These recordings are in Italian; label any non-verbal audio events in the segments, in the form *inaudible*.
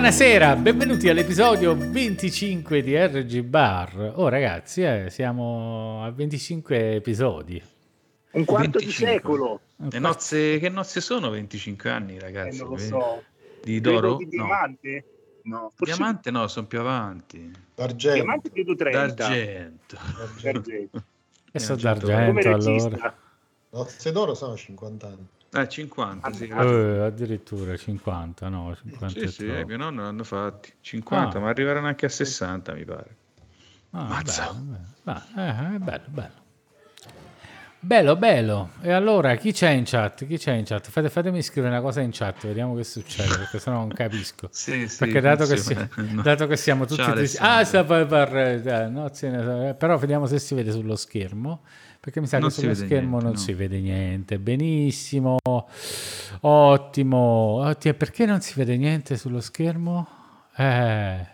Buonasera, benvenuti all'episodio 25 di RG Bar. Oh ragazzi, eh, siamo a 25 episodi. Un quarto 25. di secolo. Le nozze, che nozze sono 25 anni, Eh, ragazzi? non lo so. Di d'oro? Di No. diamante? No. Forse Diamante no, sono più avanti. D'argento. Diamante credo 30. D'argento. D'argento. E so Argento. Come d'argento regista. allora. Nozze d'oro sono 50 anni. Ah, 50, sì. Ah, Eh, addirittura 50, no, 50 Sì, sì, troppo. mio nonno l'hanno fatti. 50, Ah. ma arriveranno anche a 60, mi pare. Ah, Mazza. bello, bello. Ah, eh, bello, bello. Bello, bello. E allora, chi c'è in chat? Chi c'è in chat? Fate- fatemi scrivere una cosa in chat, vediamo che succede, perché sennò non capisco. *laughs* Sì, sì, Perché dato che, si- No. dato che siamo tutti... Ciao, ah, sta per, per- eh, no, sì, eh, però vediamo se si vede sullo schermo. Perché mi sa Non che sullo schermo niente, non no. si vede niente. Benissimo. Ottimo. Ottimo. Perché non si vede niente sullo schermo? Eh,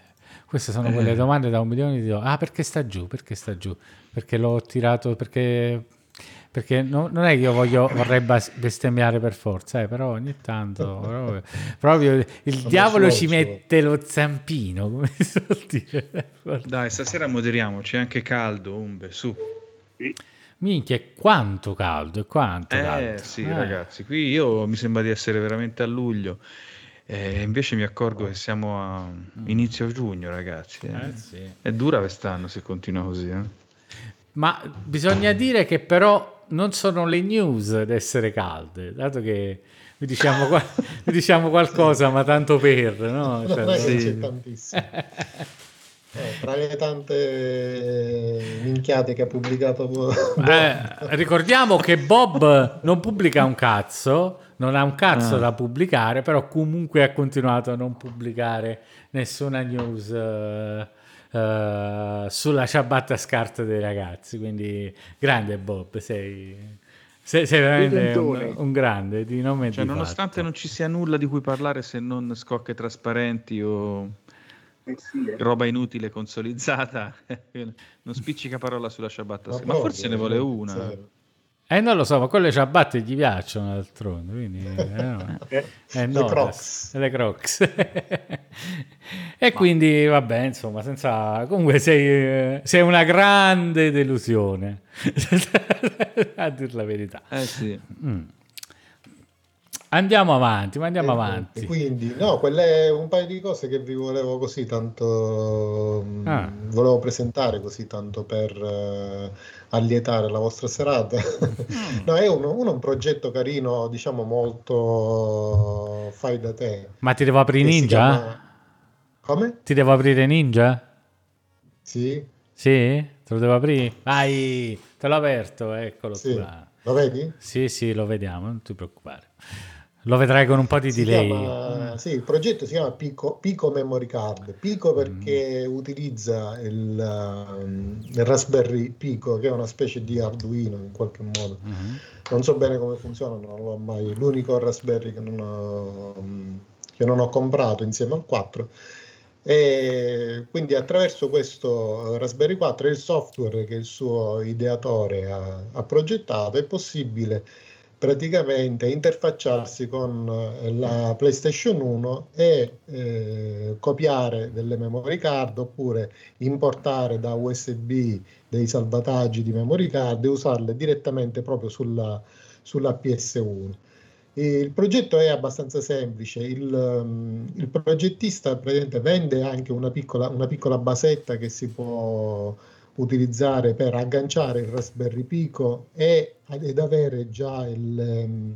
queste sono quelle Eh. domande da un milione di dollari. Ah, perché sta giù? Perché sta giù? Perché l'ho tirato, perché... Perché no- non è che io voglio, vorrei bestemmiare per forza, eh, però ogni tanto proprio, proprio il Sono diavolo ci mette lo zampino, come si suol dire. Dai, stasera moderiamoci, è anche caldo, Umbe, su. Minchia, è quanto caldo, è quanto Eh caldo. sì, Eh. ragazzi, qui io mi sembra di essere veramente a luglio. E invece mi accorgo che siamo a inizio giugno, ragazzi. eh. Mm. Eh, sì. È dura quest'anno se continua così. eh. Ma bisogna dire che però non sono le news ad essere calde, dato che vi diciamo, qua- *laughs* diciamo qualcosa, ma tanto per, no? *laughs* Non Cioè, è che sì. c'è tantissimo. *laughs* Eh, tra le tante minchiate che ha pubblicato Eh, ricordiamo che Bob non pubblica un cazzo, non ha un cazzo Ah. da pubblicare, però comunque ha continuato a non pubblicare nessuna news eh, eh, sulla ciabatta scarta dei ragazzi. Quindi grande Bob, sei, sei, sei veramente un, un grande di nome Cioè, di nonostante fatto. non ci sia nulla di cui parlare se non scocche trasparenti o Eh sì, eh. roba inutile consolizzata, *laughs* non spiccica parola sulla ciabatta. Ma ma proprio, forse ne vuole una. zero. Eh, non lo so, ma quelle ciabatte gli piacciono d'altronde, quindi... eh, no. *laughs* Eh, Eh, Le no, Crocs. le Crocs. *laughs* e quindi, vabbè, insomma, senza... Comunque sei, eh, sei una grande delusione, a dir la verità. Eh sì. Mm. Andiamo avanti, ma andiamo E- avanti. quindi, no, quelle un paio di cose che vi volevo così tanto mh, Ah. volevo presentare così tanto per eh, allietare la vostra serata. Mm. *laughs* No, è uno, uno un progetto carino, diciamo molto fai da te. Ma ti devo aprire ninja? chiama- Come? Ti devo aprire ninja? Sì? Sì? Te lo devo aprire? Vai, te l'ho aperto, eccolo Sì. qua. Lo vedi? Sì, sì, lo vediamo, non ti preoccupare. Lo vedrai con un po' di Si delay. chiama- sì, il progetto si chiama Pico, Pico Memory Card. Pico perché Mm. utilizza il, um, il Raspberry Pico, che è una specie di Arduino in qualche modo. Mhm. Non so bene come funziona, non l'ho mai. L'unico Raspberry che non ho, che non ho comprato insieme al 4. E quindi attraverso questo Raspberry 4 e il software che il suo ideatore ha, ha progettato è possibile praticamente interfacciarsi con eh, la PlayStation 1 e eh, copiare delle memory card oppure importare da USB dei salvataggi di memory card e usarle direttamente proprio sulla, sulla PS1. Il progetto è abbastanza semplice, il, um, il progettista vende anche una piccola, una piccola basetta che si può utilizzare per agganciare il Raspberry Pico e, ed avere già il, um,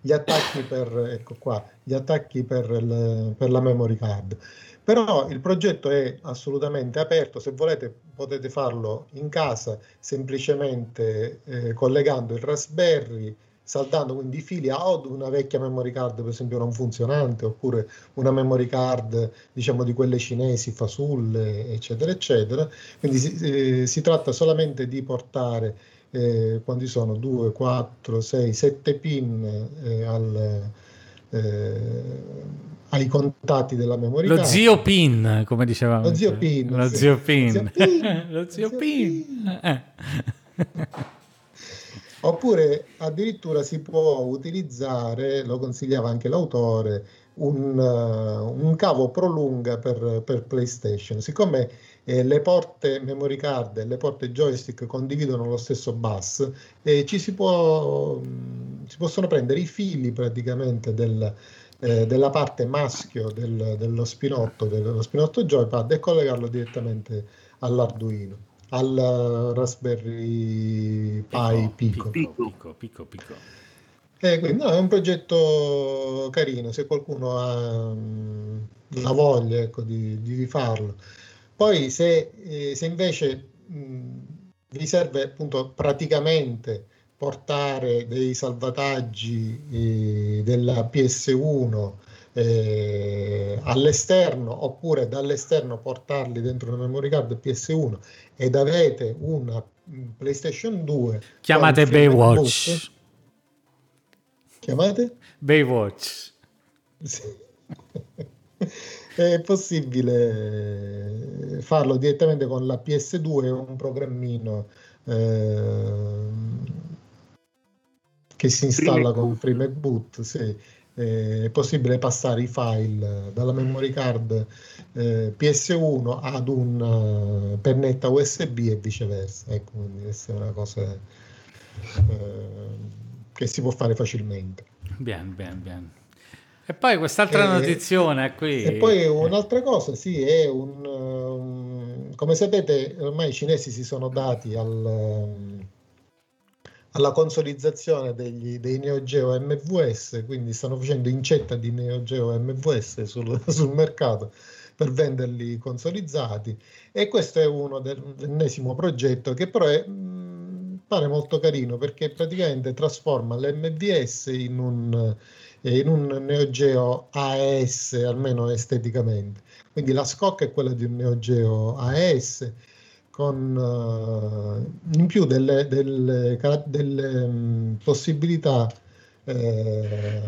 gli attacchi per, ecco qua, gli attacchi per, il- per la memory card. Però il progetto è assolutamente aperto, se volete potete farlo in casa semplicemente eh, collegando il Raspberry, saltando quindi i fili ad una vecchia memory card per esempio non funzionante oppure una memory card diciamo di quelle cinesi fasulle eccetera eccetera quindi si, eh, si tratta solamente di portare eh, quanti sono 2 4 6 7 pin eh, al, eh, ai contatti della memory Lo zio Pin, come dicevamo. Lo zio Pin, Lo sì. zio Pin. Zio Pin. *laughs* Lo zio Zio Pin. Eh. *laughs* Oppure addirittura si può utilizzare, lo consigliava anche l'autore, un, uh, un cavo prolunga per, per PlayStation. Siccome eh, le porte memory card e le porte joystick condividono lo stesso bus, e ci si, può, si possono prendere i fili praticamente del, eh, della parte maschio del, dello spinotto, dello spinotto joypad e collegarlo direttamente all'Arduino, al Raspberry Pi Pico. Pico, pico, pico, pico. Eh, quindi, no, è un progetto carino, se qualcuno ha mh, la voglia ecco, di, di, farlo. Poi se, eh, se invece mh, vi serve appunto praticamente portare dei salvataggi eh, della PS1 eh, all'esterno oppure dall'esterno portarli dentro una memory card PS1 ed avete una PlayStation 2 chiamate Baywatch boot, chiamate? Baywatch sì. *laughs* è possibile farlo direttamente con la PS2 un programmino eh, che si installa con Free Boot, sì. Eh, è possibile passare i file dalla memory card eh, PS1 ad una uh, pennetta USB e viceversa. Ecco, quindi questa è una cosa eh, che si può fare facilmente. Bien, bien, bien. E poi quest'altra e, notizione qui. E poi un'altra cosa, sì, è un, um, come sapete, ormai i cinesi si sono dati al, um, alla consolizzazione degli, dei Neo Geo MVS, quindi stanno facendo incetta di Neo Geo MVS sul, *laughs* sul mercato per venderli consolizzati. E questo è uno del, dell'ennesimo progetto che però è, pare molto carino perché praticamente trasforma l'MVS in un, in un Neo Geo AES almeno esteticamente. Quindi la scocca è quella di un Neo Geo AES con uh, in più delle, delle, delle possibilità eh,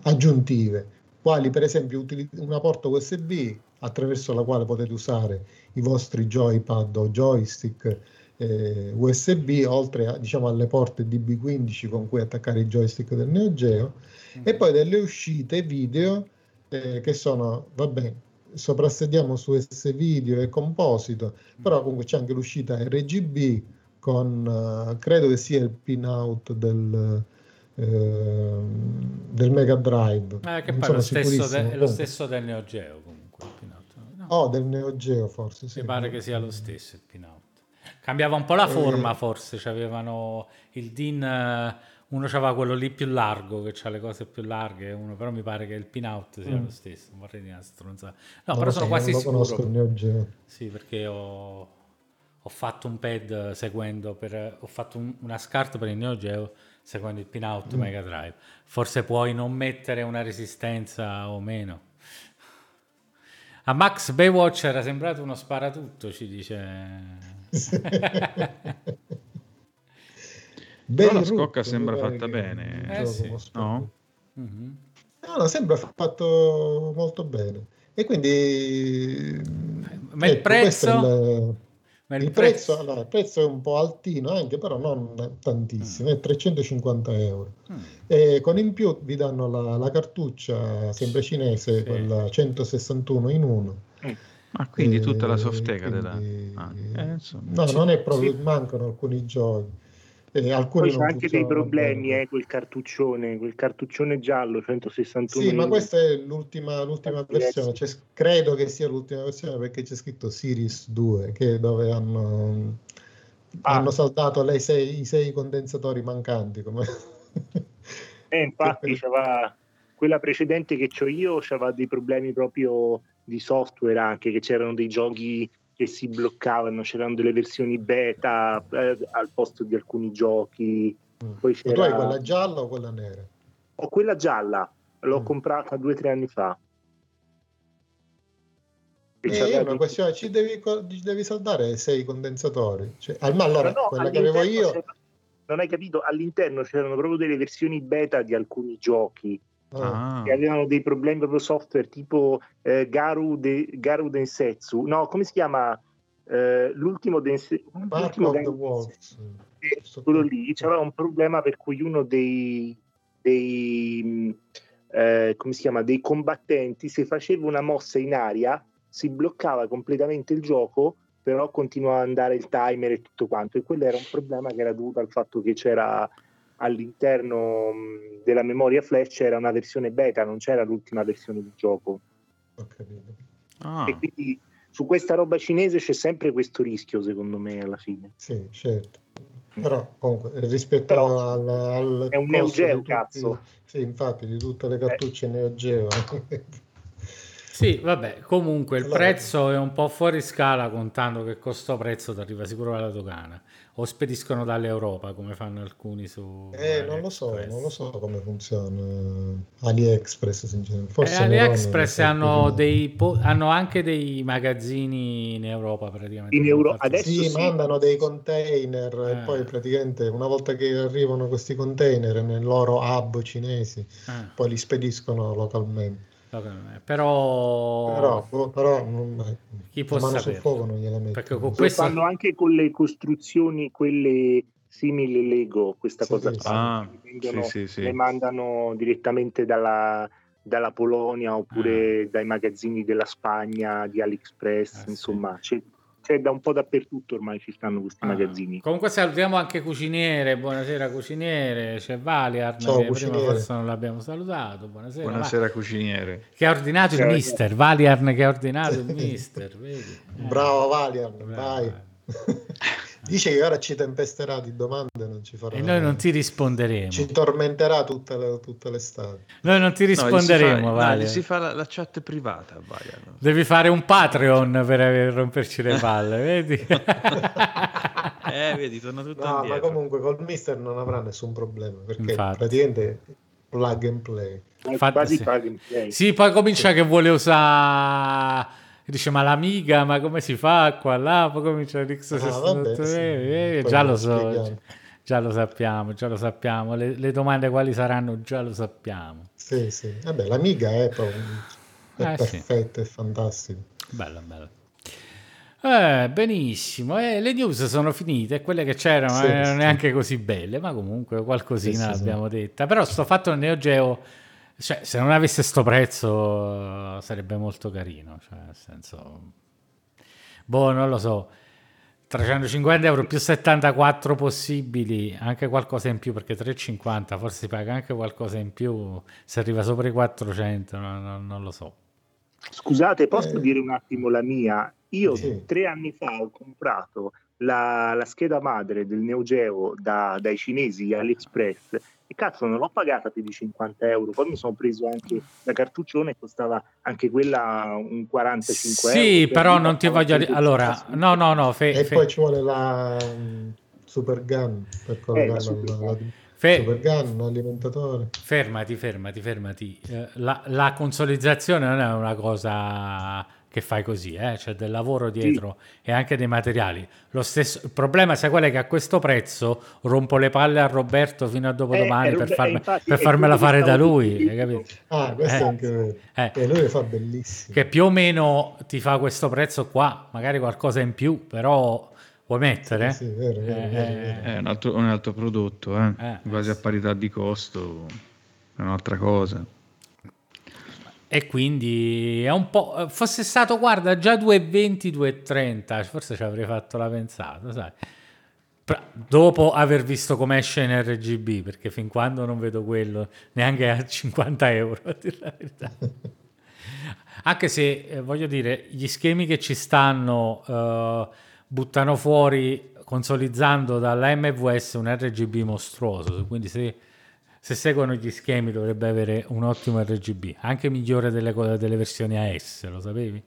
aggiuntive, quali per esempio una porta USB attraverso la quale potete usare i vostri joypad o joystick eh, USB, oltre a, diciamo, alle porte DB15 con cui attaccare i joystick del Neo Geo, mm-hmm. e poi delle uscite video eh, che sono, vabbè, soprassediamo su S-Video e Composito, però comunque c'è anche l'uscita RGB con, uh, credo che sia il pin-out del, uh, del Mega Drive. Eh, che poi è lo, stesso de- è lo stesso del Neo Geo comunque. Il pin-out. No. Oh, del Neo Geo forse, sì. Mi pare che sia lo stesso il pin-out. Cambiava un po' la forma eh. forse, avevano il DIN... Uno aveva quello lì più largo, che ha le cose più larghe, uno però mi pare che il pin-out sia mm. lo stesso, vorrei dire una stronzata. No, non però sono quasi sicuro. Sì, perché ho, ho, fatto un pad seguendo, per, ho fatto un, una scarta per il Neo Geo seguendo il pin-out mm. Mega Drive. Forse puoi non mettere una resistenza o meno. A Max Baywatch era sembrato uno sparatutto, ci dice... *laughs* *laughs* Però la scocca sembra fatta bene. Eh, sì. no? Mm-hmm. no? No, sembra fatto molto bene. E quindi... Ma ecco, il prezzo? Il, Ma il, il prezzo, prezzo, allora, il prezzo è un po' altino anche, però non tantissimo, mm. è 350 euro. Mm. E con in più vi danno la, la cartuccia sempre cinese, sì. quella 161 in 1. Mm. Ma quindi tutta la softeca della... Ah, eh, no, non è proprio, mancano alcuni giochi. Eh, alcuni Poi c'è anche dei problemi eh, quel cartuccione, quel cartuccione giallo 161. Sì, ma questa è l'ultima, l'ultima versione, cioè, credo che sia l'ultima versione perché c'è scritto Series 2, che dove hanno, ah. hanno saltato sei, i sei condensatori mancanti. Come... eh, *laughs* infatti quella precedente che ho io aveva dei problemi proprio di software anche, che c'erano dei giochi che si bloccavano, c'erano delle versioni beta eh, al posto di alcuni giochi. Mm. Poi c'era... tu hai quella gialla o quella nera? Ho quella gialla, l'ho mm. comprata due o tre anni fa. E una questione, ci devi, ci devi saldare sei condensatori. Cioè, allora, no, quella che avevo io... Non hai capito? All'interno c'erano proprio delle versioni beta di alcuni giochi Ah. che avevano dei problemi proprio software tipo eh, Garu, de, Garu Densetsu, no, come si chiama? Eh, l'ultimo, Dense, l'ultimo Densetsu, quello lì c'era un problema per cui uno dei, dei eh, come si chiama, dei combattenti, se faceva una mossa in aria si bloccava completamente il gioco, però continuava ad andare il timer e tutto quanto. E quello era un problema che era dovuto al fatto che c'era all'interno della memoria flash c'era una versione beta, non c'era l'ultima versione del gioco. Ah. E quindi su questa roba cinese c'è sempre questo rischio, secondo me, alla fine. Sì, certo. Però comunque rispetto Però al, al è un Neo Geo, cazzo. Sì, infatti, di tutte le cartucce eh. Neo Geo. Sì, vabbè, comunque il prezzo è un po' fuori scala contando che costo prezzo ti arriva sicuro alla dogana o spediscono dall'Europa come fanno alcuni su eh, non lo so, non lo so come funziona AliExpress sinceramente. Forse eh, AliExpress hanno, dei po- hanno anche dei magazzini in Europa praticamente. In Euro- adesso sì, sì, mandano dei container eh. e poi praticamente una volta che arrivano questi container nel loro hub cinesi eh. poi li spediscono localmente. Però, però, però non, chi può sapere? sul fuoco non gliela mettono. Perché con questo... fanno anche con le costruzioni, quelle simili Lego, questa sì, cosa sì, ah, vengono, sì, sì, le mandano direttamente dalla, dalla Polonia oppure ah. dai magazzini della Spagna, di AliExpress, ah, insomma, c'è, c'è da un po' dappertutto ormai ci stanno questi ah. magazzini. Comunque salutiamo anche Cuciniere, buonasera Cuciniere, c'è Valiar, Ciao, che prima forse non l'abbiamo salutato, buonasera. Buonasera Va- Cuciniere. Che ha ordinato Ciao, il mister, Valiarn che ha ordinato il *laughs* mister, vedi? Eh. Bravo Valiarn, vai. *laughs* Dice che ora ci tempesterà di domande, non ci farà. E noi non ti risponderemo. Ci tormenterà tutta, le, tutta l'estate. Noi non ti risponderemo, no, Vale. No, si fa la, la, chat privata, no? Devi fare un Patreon per romperci le palle, *laughs* vedi? eh, vedi, torna tutto no, indietro. ma comunque col mister non avrà nessun problema, perché Infatti. praticamente plug and play. Infatti, sì. plug and play. Sì, poi comincia sì. che vuole usare dice ma l'amiga ma come si fa? Qua là poi comincia l'X ah, vabbè, sì. eh, eh, già lo so già lo sappiamo già lo sappiamo. Le, le, domande quali saranno già lo sappiamo. Sì sì. Vabbè l'amiga è, proprio, è eh, perfetta sì. è fantastica bella bella eh, benissimo, eh, le news sono finite, quelle che c'erano sì, non erano sì. neanche così belle, ma comunque qualcosina sì, l'abbiamo detta. Però sto fatto il Neo Geo cioè, se non avesse sto prezzo sarebbe molto carino, cioè, nel senso... Boh, non lo so. 350 euro più 74 possibili, anche qualcosa in più perché 350 forse si paga anche qualcosa in più se arriva sopra i 400, non, non, non lo so. Scusate, posso eh. dire un attimo la mia? Io sì. tre anni fa ho comprato la, la scheda madre del Neo Geo da, dai cinesi AliExpress e cazzo non l'ho pagata più di 50 euro poi mi sono preso anche la cartuccione costava anche quella un 45 sì, euro sì però non ti voglio dire allora no no no fe, e fe... poi ci vuole la um, super gun per collegare eh, la, la. Fe- Super gun, alimentatore. Fermati, fermati, fermati. Eh, la, la, consolizzazione non è una cosa che fai così, eh? c'è del lavoro dietro sì. e anche dei materiali. Lo stesso, il problema sai qual è che a questo prezzo rompo le palle a Roberto fino a dopodomani eh, per, farme, infatti, per farmela fare da lui, hai capito? Ah, questo eh, è anche. Eh, e lui fa bellissimo. Che più o meno ti fa questo prezzo qua, magari qualcosa in più, però vuoi mettere? Sì, sì, vero, vero, eh, vero, È un altro, un altro prodotto, eh. eh quasi a parità di costo, è un'altra cosa. E quindi è un po'. Fosse stato, guarda, già 2,20, 2,30, forse ci avrei fatto la pensata, sai. Dopo aver visto come esce in RGB, perché fin quando non vedo quello, neanche a 50 euro, a dire la verità. Anche se, eh, voglio dire, gli schemi che ci stanno uh, buttano fuori, consolizzando dalla MVS un RGB mostruoso, quindi se se seguono gli schemi dovrebbe avere un ottimo RGB, anche migliore delle, delle versioni AS, lo sapevi?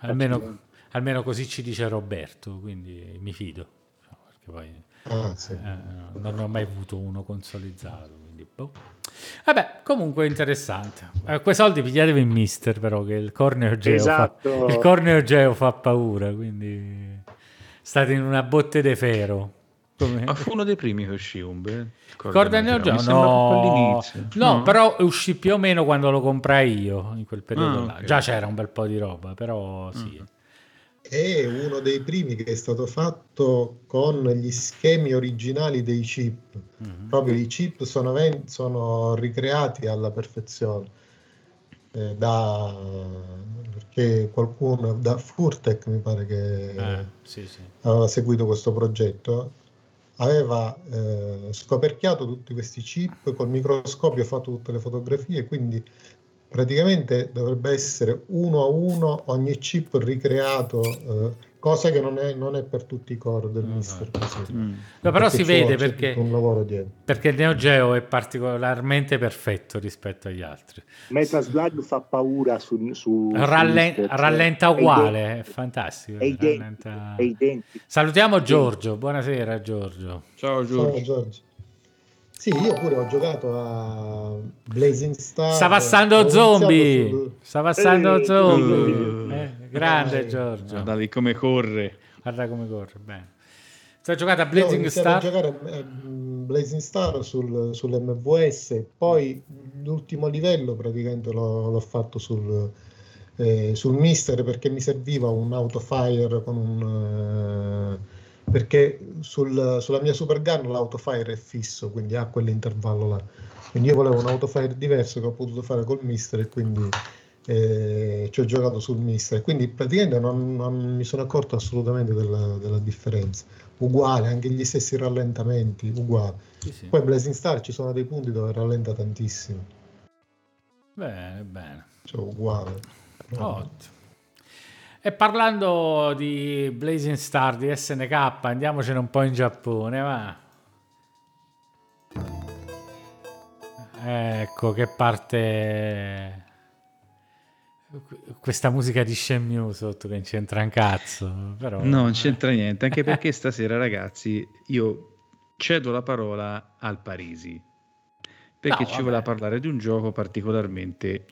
Almeno, almeno, così ci dice Roberto, quindi mi fido. Perché poi ah, sì. eh, non ho mai avuto uno consolizzato. Quindi, boh. Vabbè, comunque interessante. Eh, quei soldi pigliatevi in mister, però, che il corneo geo, esatto. fa, il corneo geo fa paura, quindi state in una botte de ferro. Come? Ma fu uno dei primi che uscì Umbe. Corda Neo Geo? No. no, però uscì più o meno quando lo comprai io in quel periodo ah, là. Okay. Già c'era un bel po' di roba, però sì. Mm. è uno dei primi che è stato fatto con gli schemi originali dei chip. Mm-hmm. Proprio i chip sono, ven- sono ricreati alla perfezione. Eh, da, perché qualcuno da Furtec mi pare che eh, sì, sì. aveva seguito questo progetto aveva eh, scoperchiato tutti questi chip col microscopio ha fatto tutte le fotografie quindi praticamente dovrebbe essere uno a uno ogni chip ricreato, eh, cosa che non è, non è, per tutti i core del Mister. Mm. No, però si vede perché, perché, il Neo Geo è particolarmente perfetto rispetto agli altri. Metaslug fa paura su, su, Rallen- su Mister, rallenta uguale, è, è fantastico. È identico, è identico. Salutiamo Giorgio, buonasera Giorgio. Ciao Giorgio. Ciao, Giorgio. Sì, io pure ho giocato a Blazing Star. Sta passando zombie. Sul... Sta passando eh, zombie. Eh, grande eh, Giorgio. Guarda come corre. Guarda come corre, bene. Sta giocando a Blazing no, Star? a giocare a Blazing Star sul, sull'MVS, poi l'ultimo livello praticamente l'ho, l'ho fatto sul, eh, sul Mister perché mi serviva un autofire con un... Eh, perché sul, sulla mia Super Gun l'autofire è fisso, quindi ha quell'intervallo là. Quindi io volevo un autofire diverso che ho potuto fare col mister e quindi eh, ci ho giocato sul mister. Quindi praticamente non, non mi sono accorto assolutamente della, della, differenza. Uguale, anche gli stessi rallentamenti, uguale. Sì, sì. Poi Blazing Star ci sono dei punti dove rallenta tantissimo. Bene, bene. Cioè, uguale. Ottimo. E parlando di Blazing Star, di SNK, andiamocene un po' in Giappone, va. Ecco che parte questa musica di Shenmue sotto che non c'entra un cazzo. Però... No, non c'entra niente, anche perché stasera ragazzi io cedo la parola al Parisi perché no, ci voleva parlare di un gioco particolarmente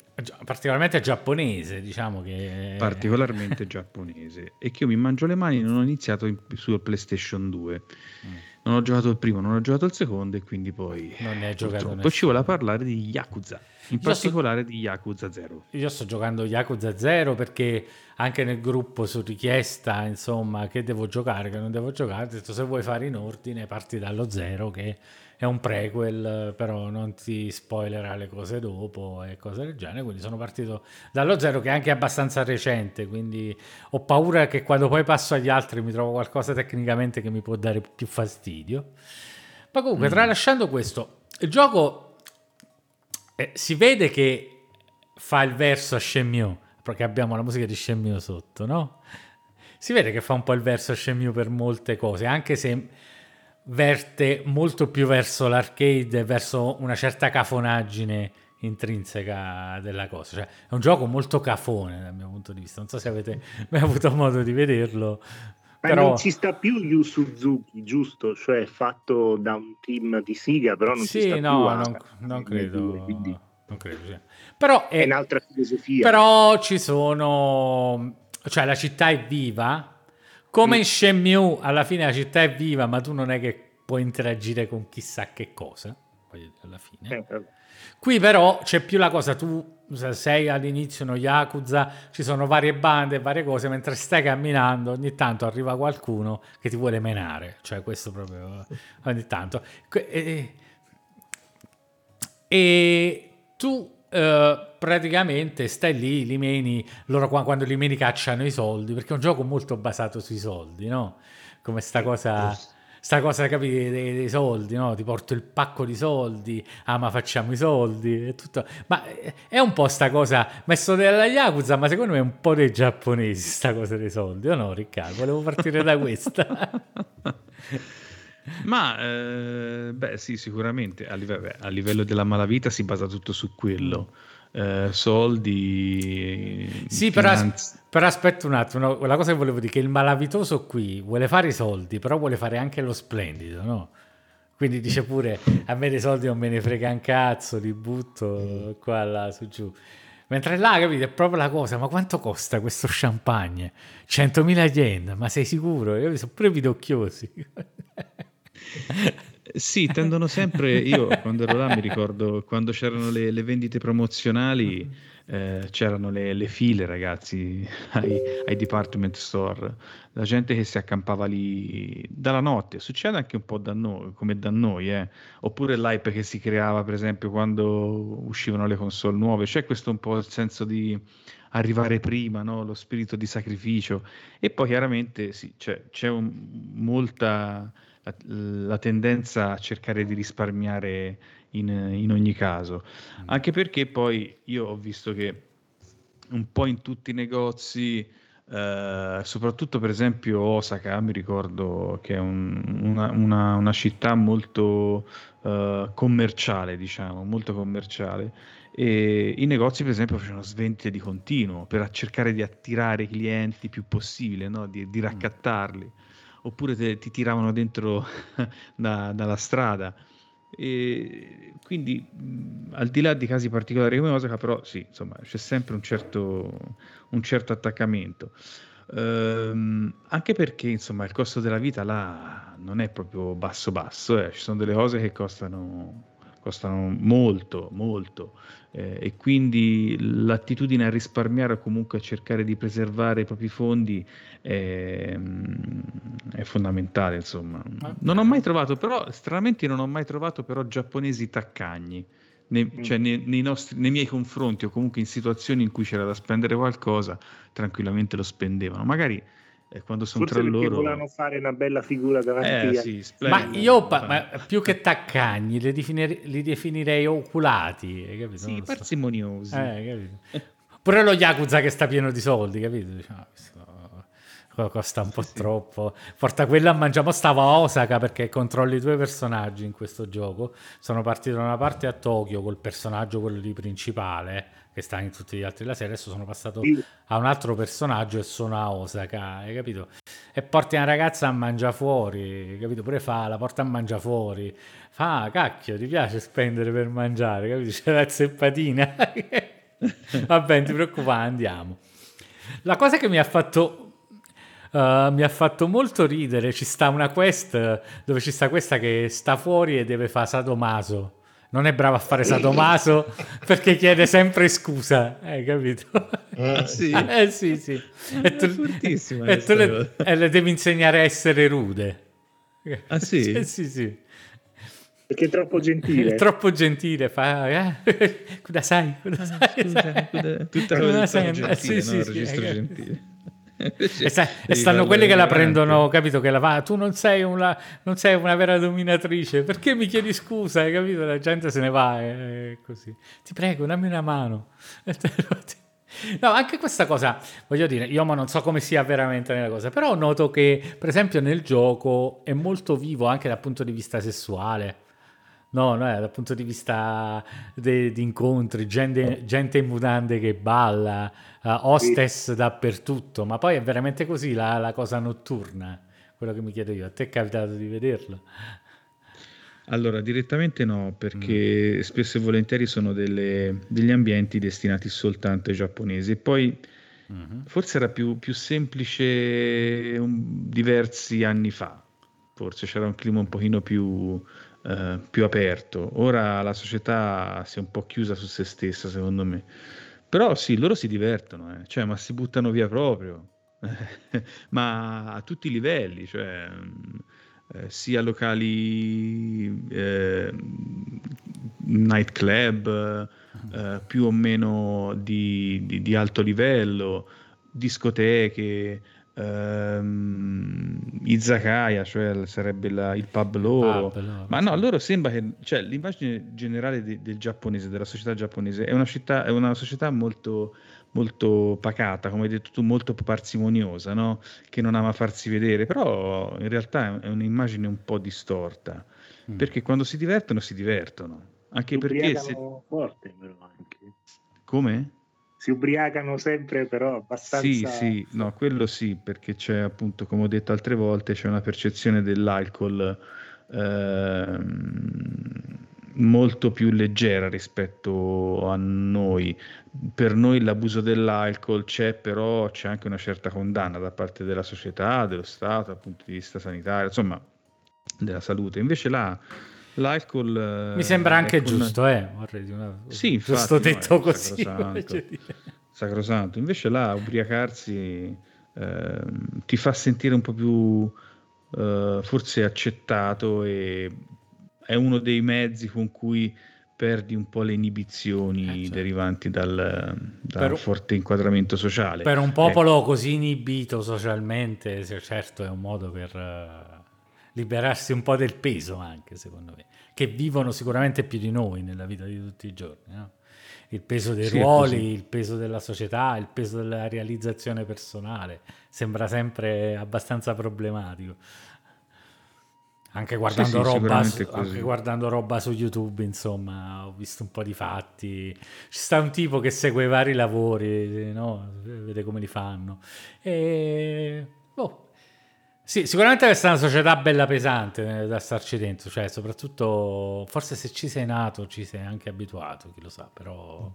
particolarmente giapponese diciamo che particolarmente *laughs* giapponese e che io mi mangio le mani non ho iniziato in, sul PlayStation 2 mm. Non ho giocato il primo non ho giocato il secondo e quindi poi non ne hai giocato poi ci voleva parlare di Yakuza in io particolare sto, di Yakuza 0 io sto giocando Yakuza 0 perché anche nel gruppo su richiesta insomma che devo giocare che non devo giocare ho detto se vuoi fare in ordine parti dallo 0 che è un prequel, però non ti spoilerà le cose dopo e cose del genere. Quindi sono partito dallo zero, che è anche abbastanza recente. Quindi ho paura che quando poi passo agli altri mi trovo qualcosa tecnicamente che mi può dare più fastidio. Ma comunque, mm. tralasciando questo, il gioco eh, si vede che fa il verso a Shenmue, perché abbiamo la musica di Shenmue sotto, no? Si vede che fa un po' il verso a Shenmue per molte cose, anche se verte molto più verso l'arcade, verso una certa cafonaggine intrinseca della cosa. Cioè, è un gioco molto cafone dal mio punto di vista. Non so se avete *laughs* mai avuto modo di vederlo. Ma però... non ci sta più Yu Suzuki, giusto? Cioè fatto da un team di Siga, però non sì, ci sta no, più. Non, non credo. Quindi... Non credo sì. Però è, è un'altra filosofia. Però ci sono... Cioè la città è viva, come in Shenmue, alla fine la città è viva, ma tu non è che puoi interagire con chissà che cosa, alla fine. Eh, Qui però c'è più la cosa, tu sei all'inizio uno Yakuza, ci sono varie bande e varie cose, mentre stai camminando ogni tanto arriva qualcuno che ti vuole menare, cioè questo proprio ogni tanto. E, e tu Uh, praticamente stai lì, li meni, loro quando li meni cacciano i soldi, perché è un gioco molto basato sui soldi, no? Come sta cosa, sta cosa capire, dei, dei, soldi, no? Ti porto il pacco di soldi, ah ma facciamo i soldi, e tutto. Ma è un po' sta cosa, messo della Yakuza, ma secondo me è un po' dei giapponesi sta cosa dei soldi, o no Riccardo? Volevo partire da questa. *laughs* Ma eh, beh, sì, sicuramente a livello, a livello, della malavita si basa tutto su quello. Eh, soldi. Sì, però, as- però, aspetta un attimo. No? La cosa che volevo dire è che il malavitoso qui vuole fare i soldi, però vuole fare anche lo splendido, no? Quindi dice pure: A me dei soldi non me ne frega un cazzo, li butto qua, là, su, giù. Mentre là, capite, è proprio la cosa, ma quanto costa questo champagne? 100.000 yen, ma sei sicuro? Io sono pure vidocchiosi. *laughs* Sì, tendono sempre, io quando ero là mi ricordo quando c'erano le, le vendite promozionali, eh, c'erano le, le, file ragazzi ai, ai, department store, la gente che si accampava lì dalla notte, succede anche un po' da noi, come da noi, eh. oppure l'hype che si creava per esempio quando uscivano le console nuove, c'è questo un po' il senso di arrivare prima, no? lo spirito di sacrificio e poi chiaramente sì, c'è, c'è un, molta la, la, tendenza a cercare di risparmiare in, in ogni caso, mm. anche perché poi io ho visto che un po' in tutti i negozi, eh, soprattutto per esempio Osaka, mi ricordo che è un, una, una, una, città molto eh, commerciale, diciamo, molto commerciale, e i negozi, per esempio, facevano svendite di continuo per cercare di attirare i clienti più possibile, no? di, di, mm. raccattarli, oppure te, ti tiravano dentro *laughs* da, dalla strada. E quindi, al di là di casi particolari come Osaka, però sì, insomma, c'è sempre un certo, un certo attaccamento. Ehm, anche perché, insomma, il costo della vita là non è proprio basso basso, eh. ci sono delle cose che costano costano molto, molto eh, e quindi l'attitudine a risparmiare o comunque a cercare di preservare i propri fondi è, è fondamentale, insomma. Okay. Non ho mai trovato, però, stranamente non ho mai trovato però giapponesi taccagni. Nei, mm. cioè nei, nei, nostri, nei, miei confronti o comunque in situazioni in cui c'era da spendere qualcosa, tranquillamente lo spendevano. Magari e quando sono Forse tra loro volevano fare una bella figura davanti eh, sì, ma io pa- ma più che taccagni li, definire- li definirei oculati hai capito? sì parsimoniosi eh, pure lo Yakuza che sta pieno di soldi capito? Diciamo, costa un po' sì. troppo. Porta quella a mangiare. Stavo a Osaka perché controlli due personaggi in questo gioco. Sono partito da una parte a Tokyo col personaggio, quello lì principale, che sta in tutti gli altri la serie. Adesso sono passato sì. a un altro personaggio e sono a Osaka, hai capito? E porti una ragazza a mangiare fuori, capito? Pure fa, la porta a mangiare fuori. Fa, cacchio, ti piace spendere per mangiare, capito? C'è la zeppatina. *laughs* Vabbè, non ti preoccupare, andiamo. La cosa che mi ha fatto Uh, mi ha fatto molto ridere. Ci sta una quest dove ci sta questa che sta fuori e deve fare sadomaso. Non è brava a fare sadomaso *laughs* perché chiede sempre scusa, hai capito? Ah, sì? *laughs* eh sì, sì. E tu, e tu le, e le, devi insegnare a essere rude. Ah *laughs* sì? sì, sì. Perché è troppo gentile. È troppo gentile, fa... Eh? Cosa sai? Cosa sai? Scusa, tutta cosa sai? Gentile, sì, no? sì, registro sì, gentile e, sta, e, stanno quelli che la prendono, capito? Che la va, tu non sei, una, non sei una vera dominatrice, perché mi chiedi scusa? Hai capito? La gente se ne va e così. Ti prego, dammi una mano. *laughs* No, anche questa cosa, voglio dire, io non so come sia veramente nella cosa, però noto che, per esempio, nel gioco è molto vivo anche dal punto di vista sessuale. No, no, dal punto di vista di incontri, gente, gente, in mutande che balla, uh, hostess sì. dappertutto, ma poi è veramente così la, la, cosa notturna, quello che mi chiedo io. A te è capitato di vederlo? Allora, direttamente no, perché mm. spesso e volentieri sono delle, degli ambienti destinati soltanto ai giapponesi. Poi mm-hmm. forse era più, più semplice un, diversi anni fa, forse c'era un clima un pochino più eh, più aperto. Ora la società si è un po' chiusa su se stessa, secondo me. Però sì, loro si divertono, eh. cioè, ma si buttano via proprio, *laughs* ma a tutti i livelli, cioè, eh, sia locali, eh, nightclub, eh, più o meno di, di, di alto livello, discoteche, ehm, Izakaya, cioè sarebbe la, il pub loro. Pub, no, Ma no, a loro sembra che cioè, l'immagine generale de, del giapponese, della società giapponese, è una, città, è una società molto, molto pacata, come hai detto tu, molto parsimoniosa, no? che non ama farsi vedere, però in realtà è un'immagine un po' distorta, mm. perché quando si divertono, si divertono. Anche perché... Se... Forte, però, anche. Come? Si ubriacano sempre, però abbastanza... Sì, sì, no, quello sì, perché c'è appunto, come ho detto altre volte, c'è una percezione dell'alcol eh, molto più leggera rispetto a noi. Per noi l'abuso dell'alcol c'è, però c'è anche una certa condanna da parte della società, dello Stato, dal punto di vista sanitario, insomma, della salute. Invece là l'alcol... Mi sembra anche giusto, con... eh, vorrei una... Sì, infatti, giusto detto no, così. *laughs* Sacrosanto, sacrosanto. Invece là ubriacarsi eh, ti fa sentire un po' più eh, forse accettato e è uno dei mezzi con cui perdi un po' le inibizioni eh, certo. derivanti dal, dal per, forte inquadramento sociale. Per un popolo ecco. così inibito socialmente, certo è un modo per uh, liberarsi un po' del peso anche, secondo me, che vivono sicuramente più di noi nella vita di tutti i giorni. No? Il peso dei sì, ruoli, il peso della società, il peso della realizzazione personale, sembra sempre abbastanza problematico. Anche guardando, sì, sì, roba, anche guardando, roba, su YouTube, insomma, ho visto un po' di fatti. Ci sta un tipo che segue i vari lavori, no? vede come li fanno. E... Oh. Sì, sicuramente questa è una società bella pesante eh, da starci dentro, cioè soprattutto forse se ci sei nato ci sei anche abituato, chi lo sa, però...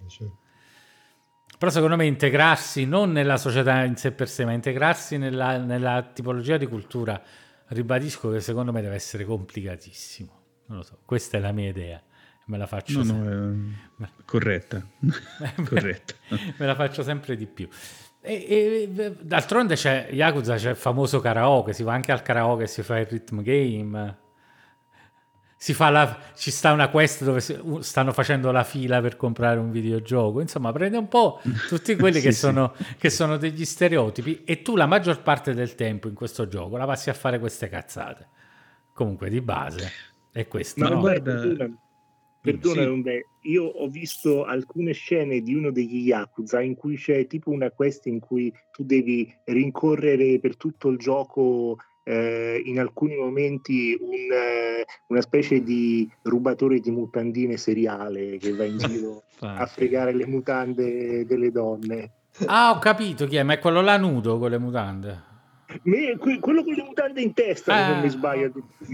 Però secondo me integrarsi non nella società in sé per sé, ma integrarsi nella, nella tipologia di cultura ribadisco che secondo me deve essere complicatissimo. Non lo so, questa è la mia idea. Me la faccio no, sempre. No, è... *laughs* corretta. *laughs* corretta. me la faccio sempre di più. E, e, d'altronde c'è Yakuza, c'è il famoso karaoke, si va anche al karaoke e si fa il rhythm game si fa la, ci sta una quest dove si, stanno facendo la fila per comprare un videogioco. Insomma, prende un po' tutti quelli *laughs* sì, che, sono, sì. che, sono, degli stereotipi e tu la maggior parte del tempo in questo gioco la passi a fare queste cazzate. Comunque, di base è questo. Ma no? guarda, perdona, sì. io ho visto alcune scene di uno degli Yakuza in cui c'è tipo una quest in cui tu devi rincorrere per tutto il gioco eh, in alcuni momenti un, eh, una specie di rubatore di mutandine seriale che va in *laughs* giro a fregare le mutande delle donne. Ah, ho capito chi è, ma è quello là nudo con le mutande. Me, quello con le mutande in testa, ah. non mi sbaglio,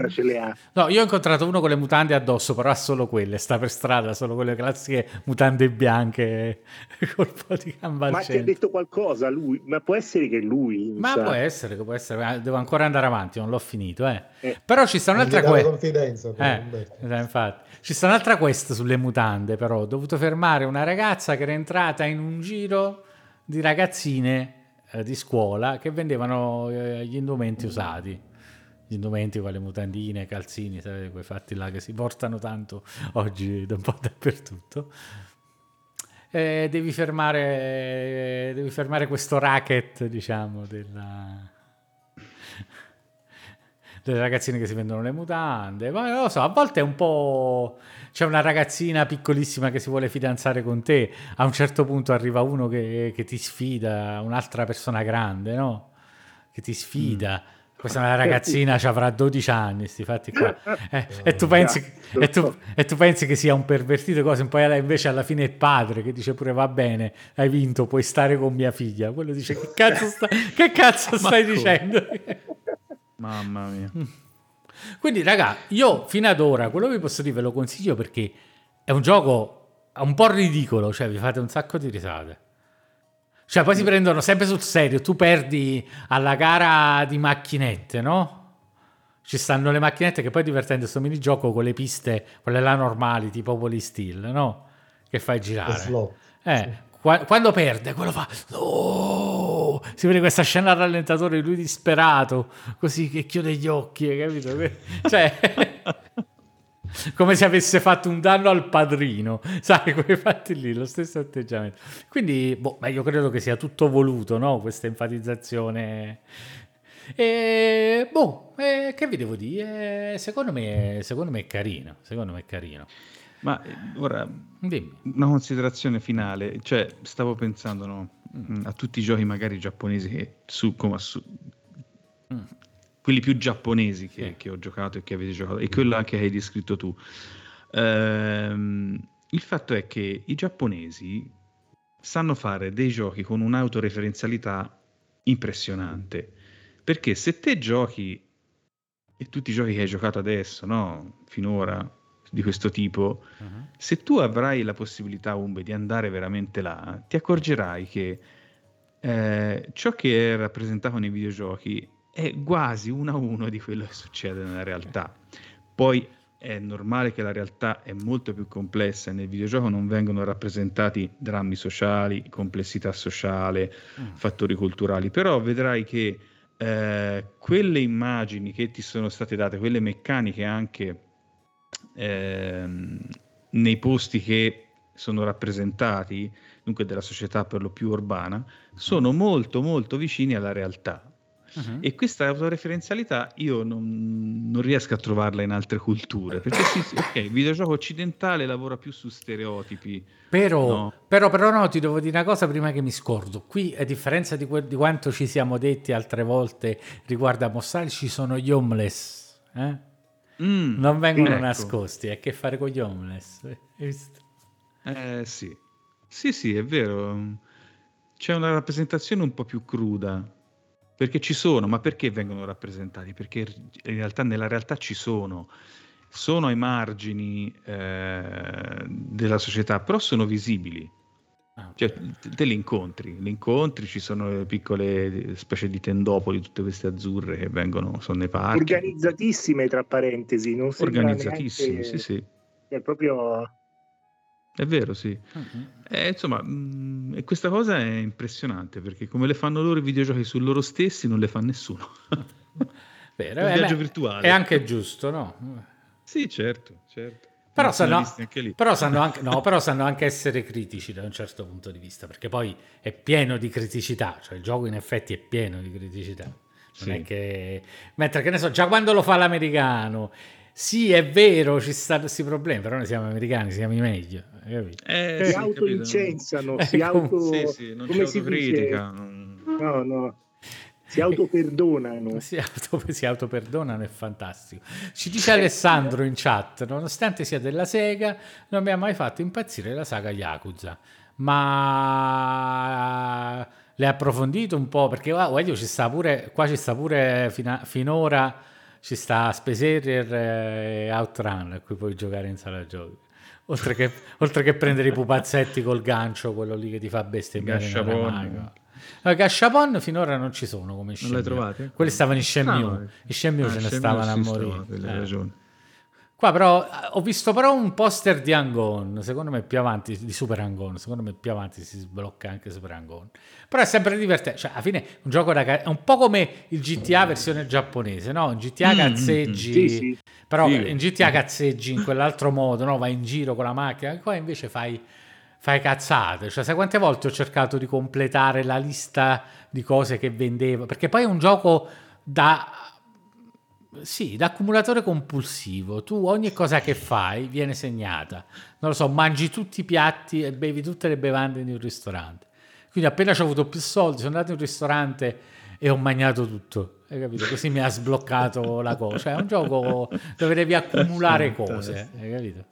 ce le ha. No, io ho incontrato uno con le mutande addosso, però ha solo quelle, sta per strada, solo quelle classiche mutande bianche *laughs* col po' di gamba Ma ti ha detto qualcosa lui? Ma può essere che lui... Ma sa. può essere può essere, devo ancora andare avanti, non l'ho finito, eh. eh. Però ci sta un'altra quest. confidenza. Eh, eh, infatti. Ci sta un'altra quest sulle mutande, però. Ho dovuto fermare una ragazza che era entrata in un giro di ragazzine eh, di scuola che vendevano eh, gli indumenti usati. Gli indumenti con le mutandine, calzini, sai, quei fatti là che si portano tanto oggi da un po' dappertutto. Eh, devi, fermare, devi fermare questo racket, diciamo, della, delle ragazzine che si vendono le mutande. Ma non lo so, a volte è un po' c'è una ragazzina piccolissima che si vuole fidanzare con te, a un certo punto arriva uno che, che ti sfida, un'altra persona grande, no? Che ti sfida. Mm. Questa è una ragazzina, ci avrà 12 anni, sti fatti qua. Eh, e, tu pensi, e, tu, e, tu pensi, che sia un pervertito, cose, poi invece alla fine è padre che dice pure va bene, hai vinto, puoi stare con mia figlia. Quello dice che cazzo, sta, che cazzo stai dicendo? Mamma mia. Quindi, raga, io fino ad ora quello che vi posso dire ve lo consiglio perché è un gioco un po' ridicolo, cioè vi fate un sacco di risate. Cioè, poi si prendono sempre sul serio. Tu perdi alla gara di macchinette, no? Ci stanno le macchinette che poi è divertente questo minigioco con le piste, quelle là normali, tipo Polysteel, no? Che fai girare. Eh, sì quando perde, quello fa. Oh! Si vede questa scena al rallentatore, lui disperato, così che chiude gli occhi, capito? Cioè. *laughs* come se avesse fatto un danno al padrino, sai, quei fatti lì, lo stesso atteggiamento. Quindi, boh, io credo che sia tutto voluto, no? Questa enfatizzazione. E, boh, eh, che vi devo dire? Secondo me, secondo me è carino, secondo me è carino. Ma eh, ora, Dimmi. una considerazione finale, cioè stavo pensando no, mm, a tutti i giochi magari giapponesi che su, come su, mm. quelli più giapponesi che, che, ho giocato e che avete giocato, e quello anche che hai descritto tu. Ehm, il fatto è che i giapponesi sanno fare dei giochi con un'autoreferenzialità impressionante. Perché se te giochi e tutti i giochi che hai giocato adesso, no? Finora, di questo tipo, uh-huh. se tu avrai la possibilità, Umbe, di andare veramente là, ti accorgerai che eh, ciò che è rappresentato nei videogiochi è quasi uno a uno di quello che succede nella realtà. Poi è normale che la realtà è molto più complessa e nel videogioco non vengono rappresentati drammi sociali, complessità sociale, mm. fattori culturali, però vedrai che eh, quelle immagini che ti sono state date, quelle meccaniche anche eh, nei posti che sono rappresentati, dunque della società per lo più urbana, sono molto molto vicini alla realtà. Uh-huh. E questa autoreferenzialità io non, non, riesco a trovarla in altre culture, perché sì, sì, ok, il videogioco occidentale lavora più su stereotipi. Però, no? però, però no, ti devo dire una cosa prima che mi scordo. Qui, a differenza di, que- di quanto ci siamo detti altre volte riguardo a mostrare, ci sono gli homeless. Eh? Mm, non vengono ecco. nascosti, è che fare con gli homeless. Eh sì, sì, sì, è vero. C'è una rappresentazione un po' più cruda perché ci sono, ma perché vengono rappresentati? Perché in realtà nella realtà ci sono, sono ai margini eh, della società, però sono visibili. Ah, cioè, te li incontri, li incontri, ci sono piccole specie di tendopoli, tutte queste azzurre che vengono, sono nei parchi. Organizzatissime, tra parentesi, non Organizzatissime, neanche... sì, sì. È proprio è vero, sì. Uh-huh. Eh, insomma, mh, mm, questa cosa è impressionante perché come le fanno loro i videogiochi su loro stessi non le fa nessuno. *laughs* Vero, è un viaggio virtuale. È anche giusto, no? Sì, certo, certo. Però sanno, però, sanno anche, no, però sanno anche essere critici da un certo punto di vista, perché poi è pieno di criticità, cioè il gioco in effetti è pieno di criticità. Non sì. è che... Mentre che ne so, già quando lo fa l'americano sì, è vero, ci stanno questi problemi, però noi siamo americani, siamo i meglio. Eh, si sì, autoincensiano, *laughs* si auto... Sì, sì, non come si critica. No, no. Si autoperdonano. *laughs* Si, auto, si autoperdonano, è fantastico. Ci dice Alessandro in chat, nonostante sia della Sega, non mi ha mai fatto impazzire la saga Yakuza. Ma l'hai approfondito un po'? Perché wow, ci sta pure, qua ci sta pure fino finora ci sta Space Harrier e Outrun a cui puoi giocare in sala giochi. Oltre che, oltre che prendere i pupazzetti col gancio, quello lì che ti fa bestemmiare Gashapon. Gashapon finora non ci sono come Shenmue. Non le trovate? Quelli stavano in Shenmue. No, I Shenmue ah, ce ne stavano a morire. Sono, eh. ragioni. Qua però ho visto però un poster di Angon, secondo me più avanti, di Super Angon, secondo me più avanti si sblocca anche Super Angon. Però è sempre divertente, cioè alla fine un gioco da è un po' come il GTA versione giapponese, no? In GTA mm, cazzeggi, sì, sì. però sì. in GTA cazzeggi in quell'altro modo, no? Vai in giro con la macchina, qua invece fai, fai cazzate, cioè sai quante volte ho cercato di completare la lista di cose che vendevo, perché poi è un gioco da sì, da accumulatore compulsivo. Tu ogni cosa che fai viene segnata. Non lo so, mangi tutti i piatti e bevi tutte le bevande in un ristorante. Quindi appena ho avuto più soldi, sono andato in un ristorante e ho mangiato tutto. Hai capito? Così mi ha sbloccato la cosa. Cioè, è un gioco dove devi accumulare cose. Hai capito?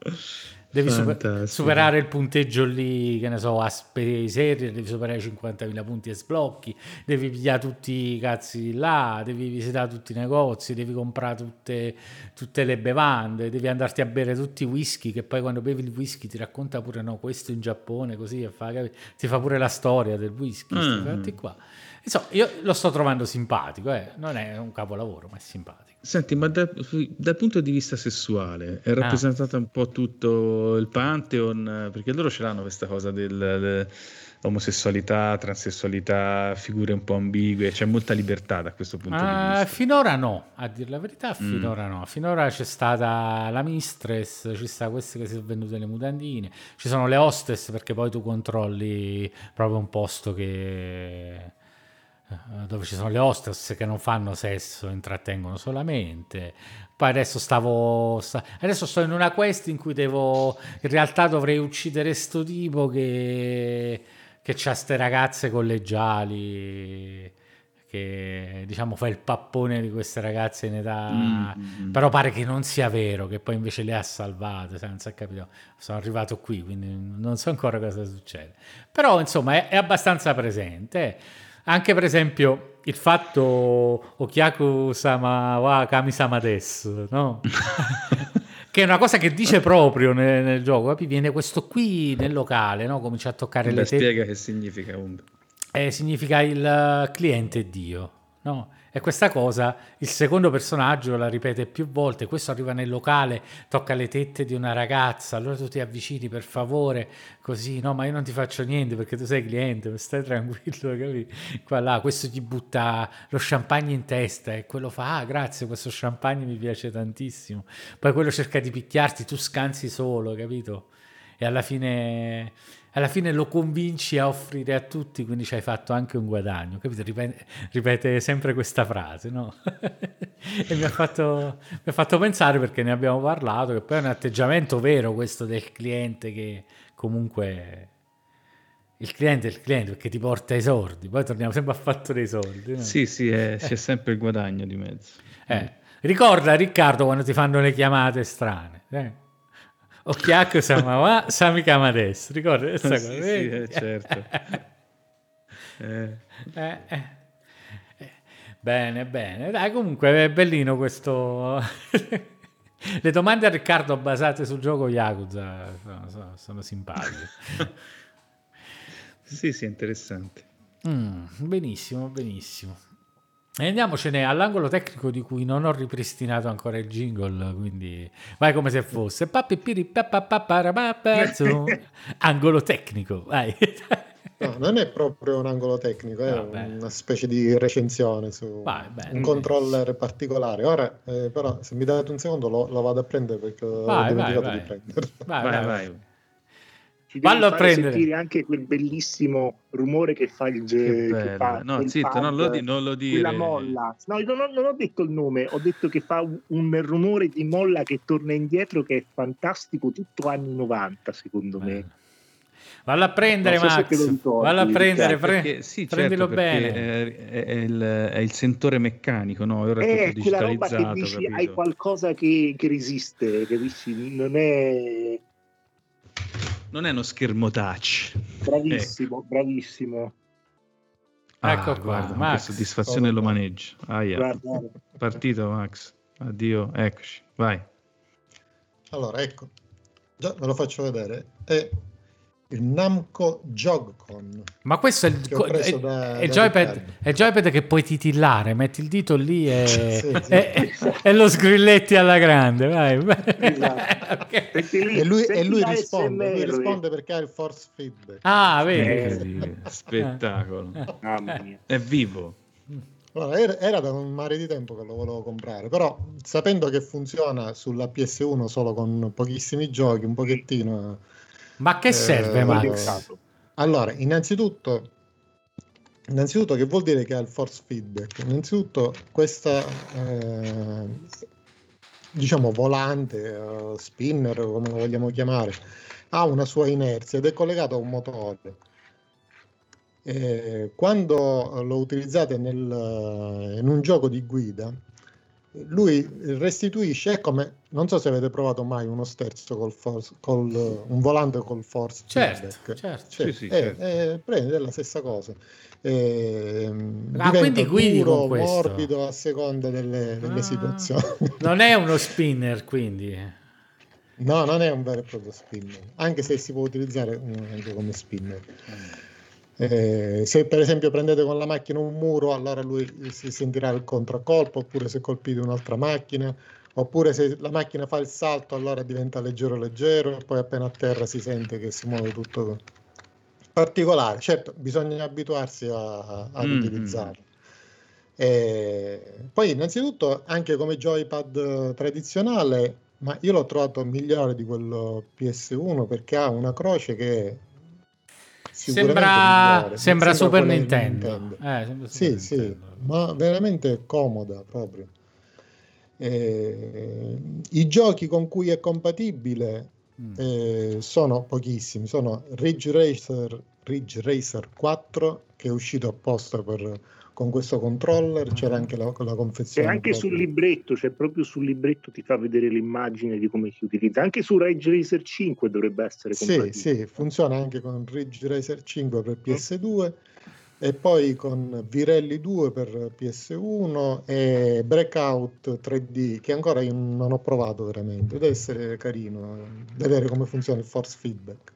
Devi super- superare il punteggio lì, che ne so, a Space devi superare 50.000 punti e sblocchi, devi pigliare tutti i cazzi là, devi visitare tutti i negozi, devi comprare tutte, tutte, le bevande, devi andarti a bere tutti i whisky, che poi quando bevi il whisky ti racconta pure no, questo in Giappone, così, fa, ti fa pure la storia del whisky, mm. qua. Insomma, io lo sto trovando simpatico, eh. non è un capolavoro, ma è simpatico. Senti, ma da, dal punto di vista sessuale è ah. rappresentata ah. un po' tutto il Pantheon? Perché loro ce l'hanno questa cosa dell'omosessualità, transessualità, figure un po' ambigue, c'è molta libertà da questo punto ah, di vista. Finora no, a dire la verità, mm. finora mm. no. Finora c'è stata la mistress, ci sta queste che si sono vendute le mutandine, ci sono le hostess perché poi tu controlli proprio un posto che dove ci sono le hostess che non fanno sesso, intrattengono solamente. Poi adesso stavo. Adesso sto in una quest in cui devo. In realtà dovrei uccidere sto tipo che. che c'ha ste ragazze collegiali. Che diciamo fa il pappone di queste ragazze in età. Mm-hmm. Però pare che non sia vero, che poi invece le ha salvate. Senza capito. Sono arrivato qui, quindi non so ancora cosa succede. Però insomma è, è abbastanza presente. Anche per esempio il fatto Okyaku sama wa kami sama desu, no? *laughs* che è una cosa che dice proprio nel, nel, gioco. Capi? Viene questo qui nel locale, no? Comincia a toccare Beh, le tette. spiega che significa un... Eh, significa il cliente Dio. no? E questa cosa il secondo personaggio la ripete più volte. Questo arriva nel locale, tocca le tette di una ragazza, allora tu ti avvicini per favore, così, no? Ma io non ti faccio niente perché tu sei cliente, stai tranquillo, *laughs* capi? Qua là, questo ti butta lo champagne in testa e quello fa, ah, grazie, questo champagne mi piace tantissimo. Poi quello cerca di picchiarti, tu scansi solo, capito? E alla fine alla fine lo convinci a offrire a tutti, quindi ci hai fatto anche un guadagno, capito? Ripete, ripete sempre questa frase, no? *laughs* e mi ha, fatto, mi ha, fatto, pensare, perché ne abbiamo parlato, che poi è un atteggiamento vero questo del cliente che comunque... Il cliente è il cliente perché ti porta i soldi, poi torniamo sempre a fatto dei soldi. No? Sì, sì, è, c'è sempre il guadagno di mezzo. Eh, ricorda Riccardo quando ti fanno le chiamate strane. Eh? Occhiacco Samawa, Sami Kamades, ricordi questa sì, cosa? Sì, eh, certo. *laughs* eh. Eh, eh. Bene, bene. Dai, comunque è bellino questo... *laughs* Le domande a Riccardo basate sul gioco Yakuza sono, sono, sono simpatiche. *laughs* sì, sì, interessante. Mm, benissimo, benissimo. E andiamocene all'angolo tecnico di cui non ho ripristinato ancora il jingle, quindi vai come se fosse. Angolo tecnico, vai. No, non è proprio un angolo tecnico, è Vabbè. una specie di recensione su vai, un controller particolare. Ora, eh, però, se mi date un secondo, lo, lo vado a prendere perché vai, ho dimenticato vai, di prendere. Vai, vai, vai ci Vallo a prendere. sentire anche quel bellissimo rumore che fa il che fa no zitto pad, non, lo di, non lo dire la molla no non ho, non ho, detto il nome ho detto che fa un, rumore di molla che torna indietro che è fantastico tutto anni 90 secondo me eh. Vallo a prendere, so Max. Vallo a prendere, pre- perché, sì, prendilo certo, bene. È, è, il, è, il, sentore meccanico, no? Ora è quella roba che dici hai qualcosa che, che resiste, capisci? Non è non è uno schermo touch. Bravissimo, ecco. bravissimo. Ah, ecco guarda, Max. che soddisfazione oh, lo maneggio. Ah, yeah. Partito Max. Addio, eccoci, vai. Allora, ecco, già ve lo faccio vedere. È il Namco Jogcon. Ma questo è il, è, da, è, da joypad, è joypad che puoi titillare, metti il dito lì e, *laughs* sì, sì. e, e lo sgrilletti alla grande. Vai. Esatto. *laughs* okay. E lui, e lui risponde, lui risponde perché ha il force feedback. Ah, vedi? Eh, spettacolo. È vivo. Allora, era, era, da un mare di tempo che lo volevo comprare, però sapendo che funziona sulla PS1 solo con pochissimi giochi, un pochettino ma che serve, eh, Max? Allora, innanzitutto, innanzitutto, che vuol dire che ha il force feedback? Innanzitutto, questa eh, diciamo volante, uh, spinner, come lo vogliamo chiamare, ha una sua inerzia ed è collegato a un motore. Eh, quando lo utilizzate nel, in un gioco di guida, lui restituisce, è come, non so se avete provato mai uno sterzo col force, col, un volante col force certo, feedback. certo. Cioè, sì, sì, è, certo. È, prende la stessa cosa eh, ah, quindi guidi duro, morbido a seconda delle, delle ah, situazioni *laughs* non è uno spinner quindi no non è un vero e proprio spinner anche se si può utilizzare anche come spinner mm. Eh, se per esempio prendete con la macchina un muro, allora lui si sentirà il contraccolpo, oppure se colpite un'altra macchina, oppure se la macchina fa il salto, allora diventa leggero leggero, e poi appena a terra si sente che si muove tutto particolare. Certo, bisogna abituarsi a, ad mm-hmm. utilizzarlo. E poi innanzitutto anche come joypad tradizionale, ma io l'ho trovato migliore di quello PS1 perché ha una croce che Sembra, sembra, Super Nintendo. Nintendo. Eh, sembra sì, Super sì, Nintendo. ma veramente comoda proprio. Eh, I giochi con cui è compatibile mm. eh, sono pochissimi. Sono Ridge Racer, Ridge Racer 4 che è uscito apposta per con questo controller c'era anche la, la confezione. E anche proprio. sul libretto, cioè proprio sul libretto ti fa vedere l'immagine di come si utilizza. Anche su Ridge Racer 5 dovrebbe essere compatibile. Sì, sì, funziona anche con Ridge Racer 5 per PS2 e poi con Virelli 2 per PS1 e Breakout 3D che ancora io non ho provato veramente. Deve essere carino vedere come funziona il force feedback.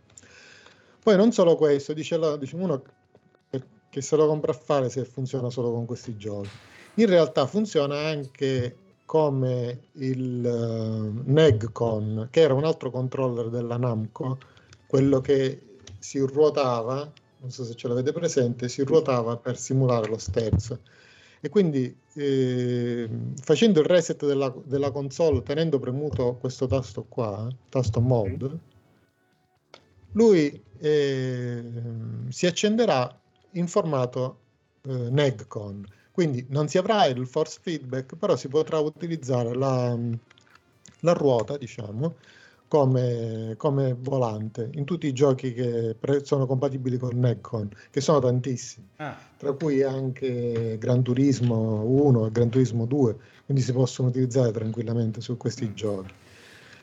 Poi non solo questo, dice, la, dice uno che se lo compra a fare se funziona solo con questi giochi. in realtà funziona anche come il uh, Negcon, che era un altro controller della Namco, quello che si ruotava, non so se ce l'avete presente, si ruotava per simulare lo sterzo. E quindi eh, facendo il reset della, della, console, tenendo premuto questo tasto qua, tasto mod, lui eh, si accenderà in formato eh, Negcon. Quindi non si avrà il force feedback, però si potrà utilizzare la, la ruota, diciamo, come, come, volante in tutti i giochi che pre- sono compatibili con Necon, che sono tantissimi, ah. tra cui anche Gran Turismo 1 e Gran Turismo 2, quindi si possono utilizzare tranquillamente su questi mm. giochi.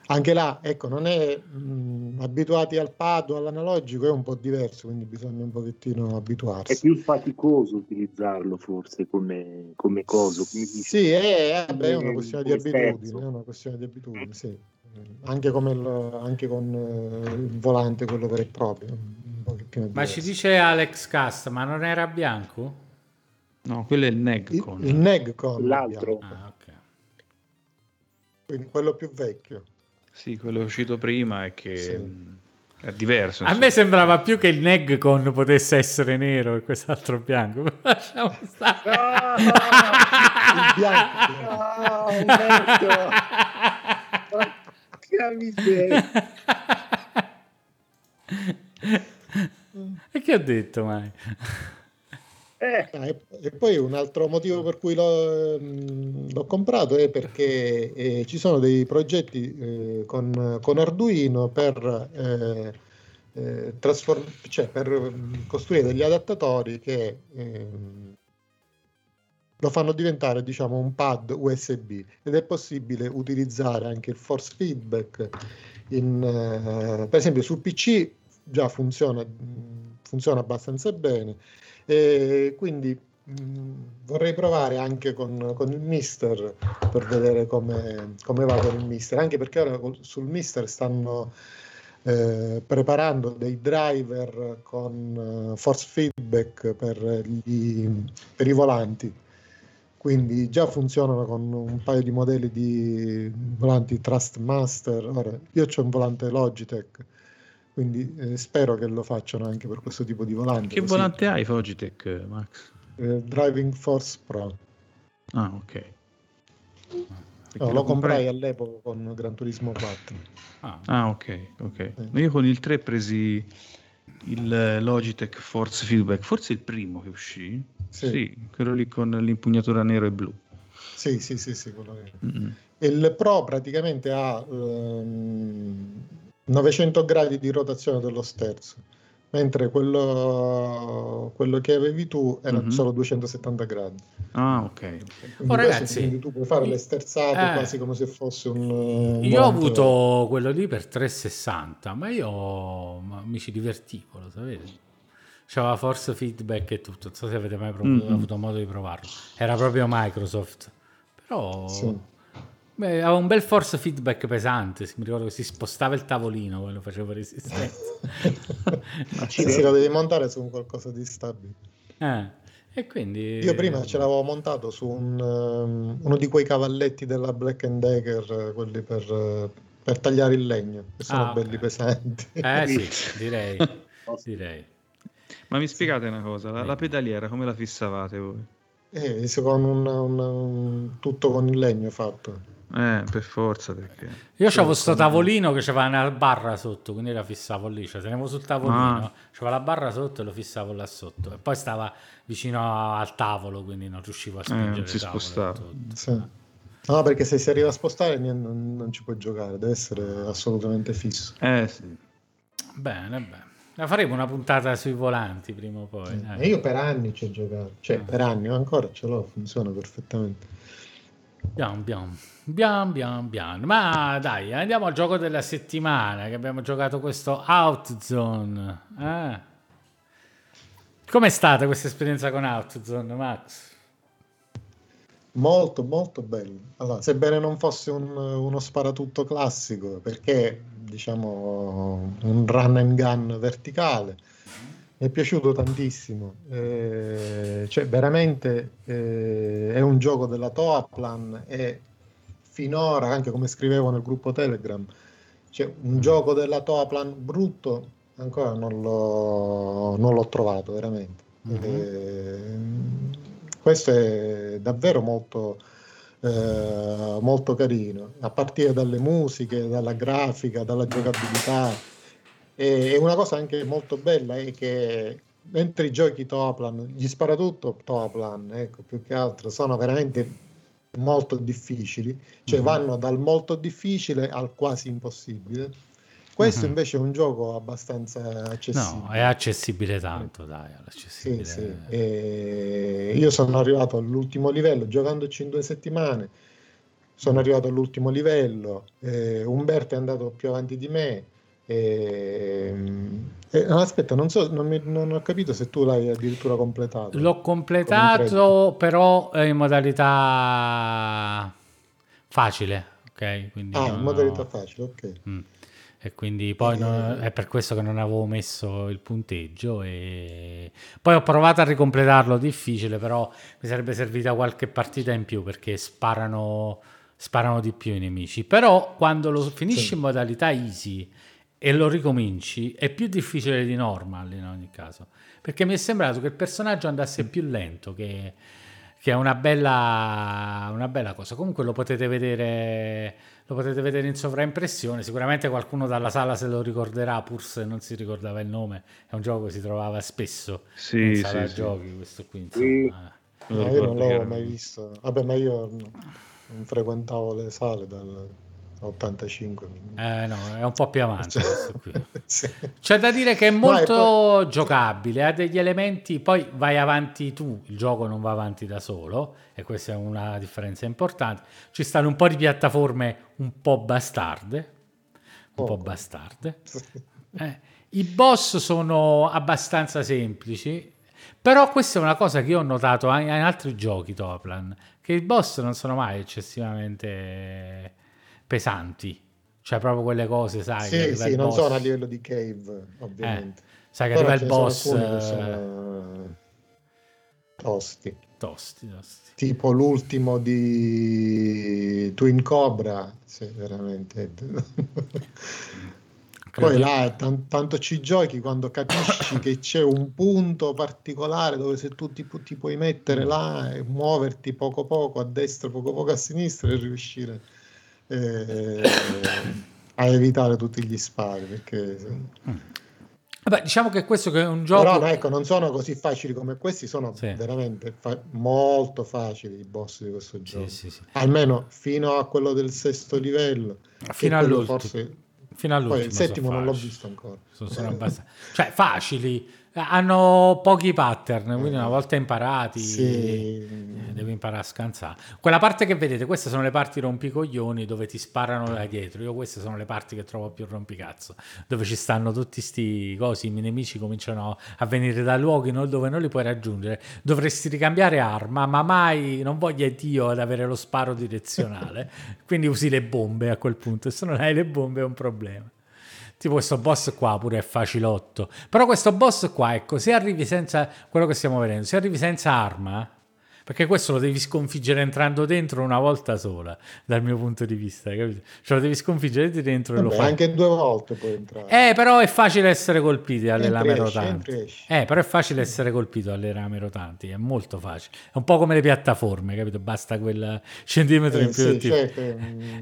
Anche là, ecco, non è mh, abituati al pad o all'analogico, è un po' diverso, quindi bisogna un pochettino abituarsi. È più faticoso utilizzarlo forse come, come coso. Come sì, è, è, una questione di abitudine, è una questione di abitudine, sì anche, il, anche, con uh, il volante, quello vero e proprio. Ma ci dice Alex Cast, ma non era bianco? No, quello è il Negcon. Il, il Negcon. L'altro. Ah, okay. Quindi quello più vecchio. Sì, quello uscito prima è che... Sì. È diverso. A me sembrava più che il Negcon potesse essere nero e quest'altro bianco. *laughs* Lasciamo stare. No, no, no. il bianco. No, Porca miseria. e che ha detto mai? Eh. Ah, e, poi un altro motivo per cui l'ho, mm, l'ho comprato è perché eh, ci sono dei progetti eh, con, con, Arduino per, eh, eh, trasform- cioè per mm, costruire degli adattatori che ehm, lo fanno diventare diciamo un pad USB ed è possibile utilizzare anche il force feedback in, uh, per esempio su PC già funziona, funziona abbastanza bene e quindi mh, vorrei provare anche con, con, il Mister per vedere come, come va con il Mister anche perché ora sul Mister stanno eh, preparando dei driver con uh, force feedback per, gli, per i volanti quindi già funzionano con un paio di modelli di volanti Trustmaster. Ora, io ho un volante Logitech, quindi eh, spero che lo facciano anche per questo tipo di volante. Che così. volante hai Logitech, Max? Eh, Driving Force Pro. Ah, ok. No, lo comprai all'epoca con Gran Turismo 4. Ah, ah ok, ok. Eh. Io con il 3 presi il Logitech Force Feedback, forse il primo che uscì sì. sì. quello lì con l'impugnatura nero e blu. Sì, sì, sì, sì quello mm-hmm. Il Pro praticamente ha um, 900 gradi di rotazione dello sterzo, mentre quello, quello che avevi tu era mm-hmm. solo 270 gradi. Ah, ok. Quindi, oh, ragazzi, quindi tu puoi fare le sterzate eh, quasi come se fosse un... un io ho avuto quello lì per 360, ma io ma mi ci divertivo, lo sapete? C'aveva force feedback e tutto. Non so se avete mai prov- mm-hmm. avuto modo di provarlo. Era proprio Microsoft. Però sì. Beh, aveva un bel force feedback pesante. Mi ricordo che si spostava il tavolino quando facevo resistenza. Ma ci si lo devi montare su un qualcosa di stabile. Eh. E quindi... Io prima ce l'avevo montato su un, um, uno di quei cavalletti della Black Decker, quelli per, per tagliare il legno, che sono ah, belli okay. pesanti. Eh sì, direi. *laughs* direi. Ma mi spiegate una cosa, la, la pedaliera come la fissavate voi? Eh, con un, un, un, tutto con il legno fatto. Eh, per forza perché... Io avevo questo tavolino che c'aveva una barra sotto, quindi la fissavo lì, cioè tenevo sul tavolino, ah. c'aveva la barra sotto e lo fissavo là sotto. E poi stava vicino al tavolo, quindi non riuscivo a eh, spingere eh, non si spostava. Sì. No, perché se si arriva a spostare non, non, ci puoi giocare, deve essere assolutamente fisso. Eh sì. Bene, bene. La faremo una puntata sui volanti prima o poi. Eh, io per anni ci ho giocato, cioè ah. per anni, ancora ce l'ho, funziona perfettamente. Bian, bian, bian, bian, bian. Ma dai, andiamo al gioco della settimana, che abbiamo giocato questo Outzone. Eh. Com'è stata questa esperienza con Outzone, Max? Molto, molto bello. Allora, sebbene non fosse un, uno sparatutto classico, perché diciamo un run and gun verticale, mi è piaciuto tantissimo. Eh, cioè, veramente eh, è un gioco della Toaplan e finora, anche come scrivevo nel gruppo Telegram, cioè, un gioco della Toaplan brutto ancora non l'ho, non l'ho trovato veramente. Mm-hmm. Questo è davvero molto, eh, molto carino, a partire dalle musiche, dalla grafica, dalla giocabilità. E una cosa anche molto bella è che mentre i giochi Toplan, gli spara tutto Toplan, ecco, più che altro, sono veramente molto difficili, cioè mm-hmm. vanno dal molto difficile al quasi impossibile. Questo mm-hmm. invece è un gioco abbastanza accessibile. No, è accessibile tanto, dai, sì, sì. io sono arrivato all'ultimo livello, giocandoci in due settimane, sono arrivato all'ultimo livello, eh, Umberto è andato più avanti di me, e, e, aspetta, non, so, non, mi, non, ho capito se tu l'hai addirittura completato. L'ho completato, però in modalità facile, ok? Quindi ah, in modalità ho... facile, ok. Mm. E quindi poi non, è per questo che non avevo messo il punteggio. E poi ho provato a ricompletarlo difficile, però mi sarebbe servita qualche partita in più perché sparano, sparano di più i nemici. Però quando lo finisci sì. in modalità easy e lo ricominci, è più difficile di normal in ogni caso. Perché mi è sembrato che il personaggio andasse più lento, che, che è una bella, una bella cosa. Comunque lo potete vedere lo potete vedere in sovraimpressione. Sicuramente qualcuno dalla sala se lo ricorderà, pur se non si ricordava il nome. È un gioco che si trovava spesso sì, in sala sì, giochi. Sì. Questo qui, insomma. Sì. No, io non l'avevo mai visto. Vabbè, ma io non frequentavo le sale dal 85 eh, no, è un po' più avanti *laughs* sì. c'è da dire che è molto poi... giocabile ha degli elementi poi vai avanti tu il gioco non va avanti da solo e questa è una differenza importante. Ci stanno un po' di piattaforme un po' bastarde un oh. po' bastarde. *laughs* Eh, i boss sono abbastanza semplici però questa è una cosa che io ho notato in altri giochi Toplan che i boss non sono mai eccessivamente pesanti. Cioè proprio quelle cose, sai. Sì, sì, non boss. sono a livello di cave, ovviamente. Eh, sai che Però arriva il boss... Sono... Tosti. Tosti, tosti. Tipo l'ultimo di Twin Cobra, sì, veramente. Poi là t- tanto ci giochi quando capisci che c'è un punto particolare dove se tu ti, ti puoi mettere là e muoverti poco poco a destra, poco poco a sinistra e riuscire eh, *coughs* a evitare tutti gli spari perché mm. Vabbè, diciamo che questo che è un gioco però ecco, non sono così facili come questi sono sì. veramente fa- molto facili i boss di questo gioco. sì, sì, almeno fino a quello del sesto livello fino all'ultimo. forse... fino all'ultimo poi il settimo non l'ho visto ancora. Sono, sono abbastanza... cioè facili hanno pochi pattern, quindi una volta imparati sì. Eh, devi imparare a scansare. Quella parte che vedete, queste sono le parti rompicoglioni dove ti sparano da dietro. Io queste sono le parti che trovo più rompicazzo, dove ci stanno tutti sti cosi, i nemici cominciano a venire da luoghi dove non li puoi raggiungere. Dovresti ricambiare arma, ma mai non voglia Dio ad avere lo sparo direzionale. *laughs* quindi usi le bombe a quel punto, e se non hai le bombe è un problema. Tipo questo boss qua pure è facilotto. Però questo boss qua, ecco, se arrivi senza quello che stiamo vedendo, se arrivi senza arma, perché questo lo devi sconfiggere entrando dentro una volta sola, dal mio punto di vista, capito? Cioè lo devi sconfiggere dentro Vabbè, e lo fai. Anche due volte puoi entrare. Eh, però è facile essere colpiti alle lame rotanti. Eh, però è facile essere colpito alle rame rotanti, è molto facile. È un po' come le piattaforme, capito? Basta quel centimetro eh, in più sì, ti, certo.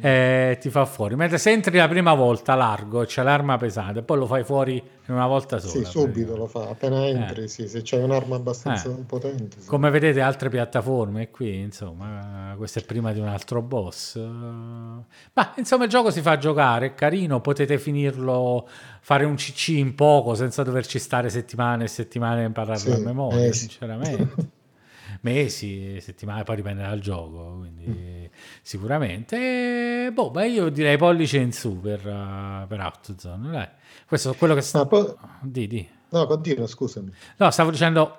eh, ti fa fuori. Mentre se entri la prima volta largo, c'è l'arma pesante, poi lo fai fuori in una volta sola. Sì, subito lo fa, appena entri, eh. sì, se c'è un'arma abbastanza eh. potente. Sì. Come vedete altre piattaforme qui, insomma, questo è prima di un altro boss. Ma insomma il gioco si fa giocare, è carino, potete finirlo, fare un CC in poco senza doverci stare settimane e settimane a impararlo sì, a memoria, eh, sinceramente. *laughs* mesi, settimane, poi dipende dal gioco, quindi mm. sicuramente. boh, beh, io direi pollice in su per, uh, per Outzone, dai. Questo è quello che sta... No, poi... di, di. no, continua, scusami. No, stavo dicendo,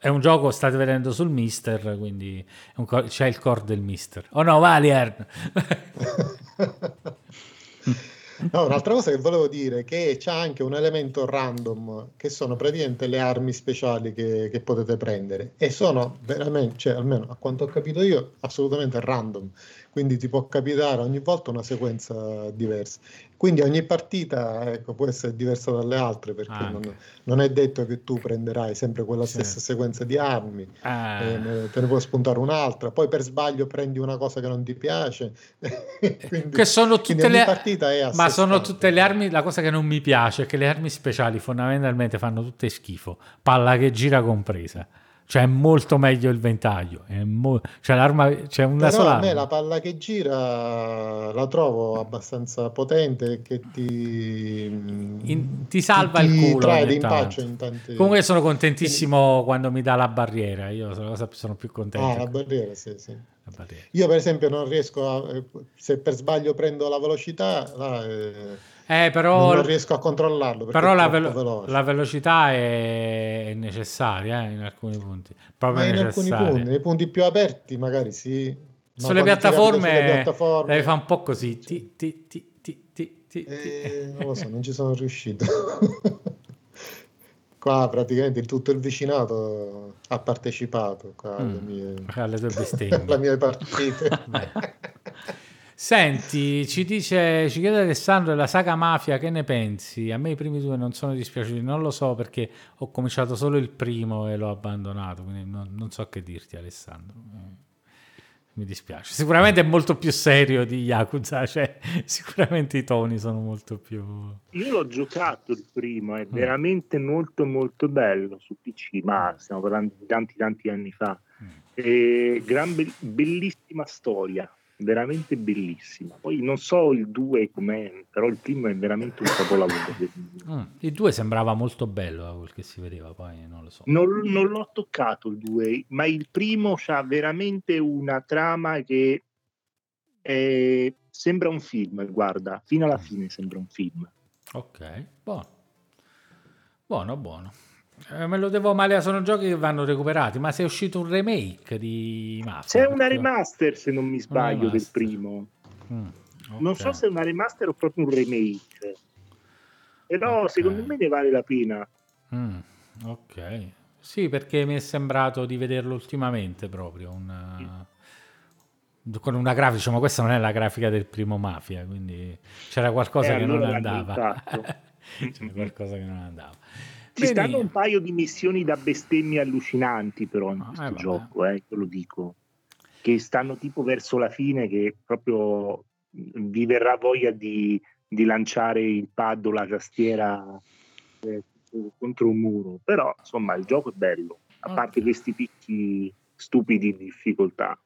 è un gioco, state vedendo sul Mister, quindi co- c'è il core del Mister. Oh no, Valier! *laughs* No, un'altra cosa che volevo dire è che c'è anche un elemento random che sono praticamente le armi speciali che, che potete prendere e sono veramente, cioè almeno a quanto ho capito io, assolutamente random quindi ti può capitare ogni volta una sequenza diversa. Quindi ogni partita ecco, può essere diversa dalle altre perché ah, non, non, è detto che tu prenderai sempre quella sì. stessa sequenza di armi, ah. eh, te ne può spuntare un'altra, poi per sbaglio prendi una cosa che non ti piace. *laughs* quindi, che sono tutte le partita è Ma sono tutte le armi, la cosa che non mi piace è che le armi speciali fondamentalmente fanno tutte schifo, palla che gira compresa. Cioè è molto meglio il ventaglio. È mo- cioè l'arma c'è una Però sola. A me la palla che gira la trovo abbastanza potente che ti, in, ti salva ti, il culo. Trae d'impaccio in tanti... Comunque sono contentissimo Quindi... quando mi dà la barriera. Io sono, sono più contento. Ah, la barriera, sì, sì. La barriera. Io per esempio non riesco a... Eh, se per sbaglio prendo la velocità... Là, eh eh, però, non riesco a controllarlo. Però la, velo- la, velocità è necessaria eh, in alcuni punti. Proprio Ma in alcuni punti, nei punti più aperti magari sì. Sulle piattaforme, sulle piattaforme, devi fare un po' così. Ti, ti, ti. Eh, non lo so, non ci sono riuscito. *laughs* qua praticamente tutto il vicinato ha partecipato qua alle, mm, mie... alle tue bestemmie. *laughs* alle mie partite. Senti, ci dice, ci chiede Alessandro della saga Mafia, che ne pensi? A me i primi due non sono dispiaciuti, non lo so perché ho cominciato solo il primo e l'ho abbandonato, quindi non, non so che dirti Alessandro. Eh, mi dispiace. Sicuramente è molto più serio di Yakuza, cioè *laughs* sicuramente i toni sono molto più... Io l'ho giocato il primo, è mm. veramente molto molto bello su PC, ma stiamo parlando di tanti tanti anni fa. Mm. Gran be- bellissima storia veramente bellissima. Poi non so il 2 com'è, però il primo è veramente un capolavoro. mm, il 2 sembrava molto bello da quel che si vedeva, poi non lo so. Non, non l'ho toccato il 2, ma il primo ha veramente una trama che è... sembra un film, guarda, fino alla mm. fine sembra un film. Ok, buono. Buono, buono. Eh, me lo devo male, sono giochi che vanno recuperati, ma se è uscito un remake di Mafia. C'è una remaster, se non mi sbaglio, del primo. Mm, okay. Non so se è una remaster o proprio un remake. Però okay. secondo me ne vale la pena. Mm, ok. Sì, perché mi è sembrato di vederlo ultimamente proprio. Una... Con una grafica, diciamo, questa non è la grafica del primo Mafia, quindi c'era qualcosa eh, che non andava. *laughs* c'era qualcosa che non andava. Ci Bene. stanno un paio di missioni da bestemmie allucinanti, però, in questo eh, gioco, eh, te lo dico. Che stanno tipo verso la fine, che proprio vi verrà voglia di, di lanciare il pad o la tastiera eh, contro un muro. Però, insomma, il gioco è bello, a okay. parte questi picchi stupidi di difficoltà.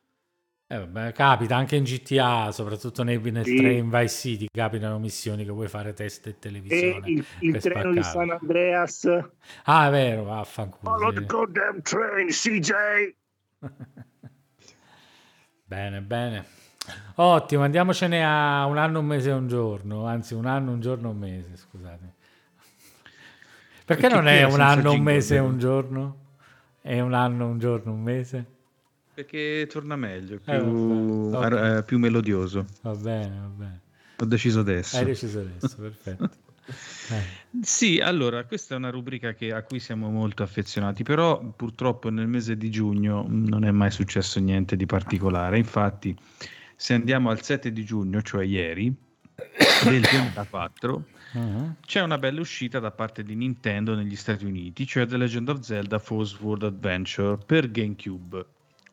Eh, vabbè, capita anche in GTA, soprattutto nei, nel sì. train Vice City, capitano missioni che vuoi fare test e televisione. E il, il treno di San Andreas. Ah, è vero, vaffanculo. Follow the goddamn train, CJ! *laughs* bene, bene. Ottimo, andiamocene a un anno, un mese e un giorno, anzi un anno, un giorno, un mese, scusate. Perché, Perché non è un anno, un mese e un giorno? È un anno, un giorno, un mese? Perché torna meglio, più, eh, okay. più melodioso. Va bene, va bene. Ho deciso adesso. Hai deciso adesso, perfetto. Eh. *laughs* Sì, allora, questa è una rubrica che, a cui siamo molto affezionati, però purtroppo nel mese di giugno non è mai successo niente di particolare. Infatti, se andiamo al 7 di giugno, cioè ieri, *coughs* del 2004, uh-huh. c'è una bella uscita da parte di Nintendo negli Stati Uniti, cioè The Legend of Zelda Force World Adventure per GameCube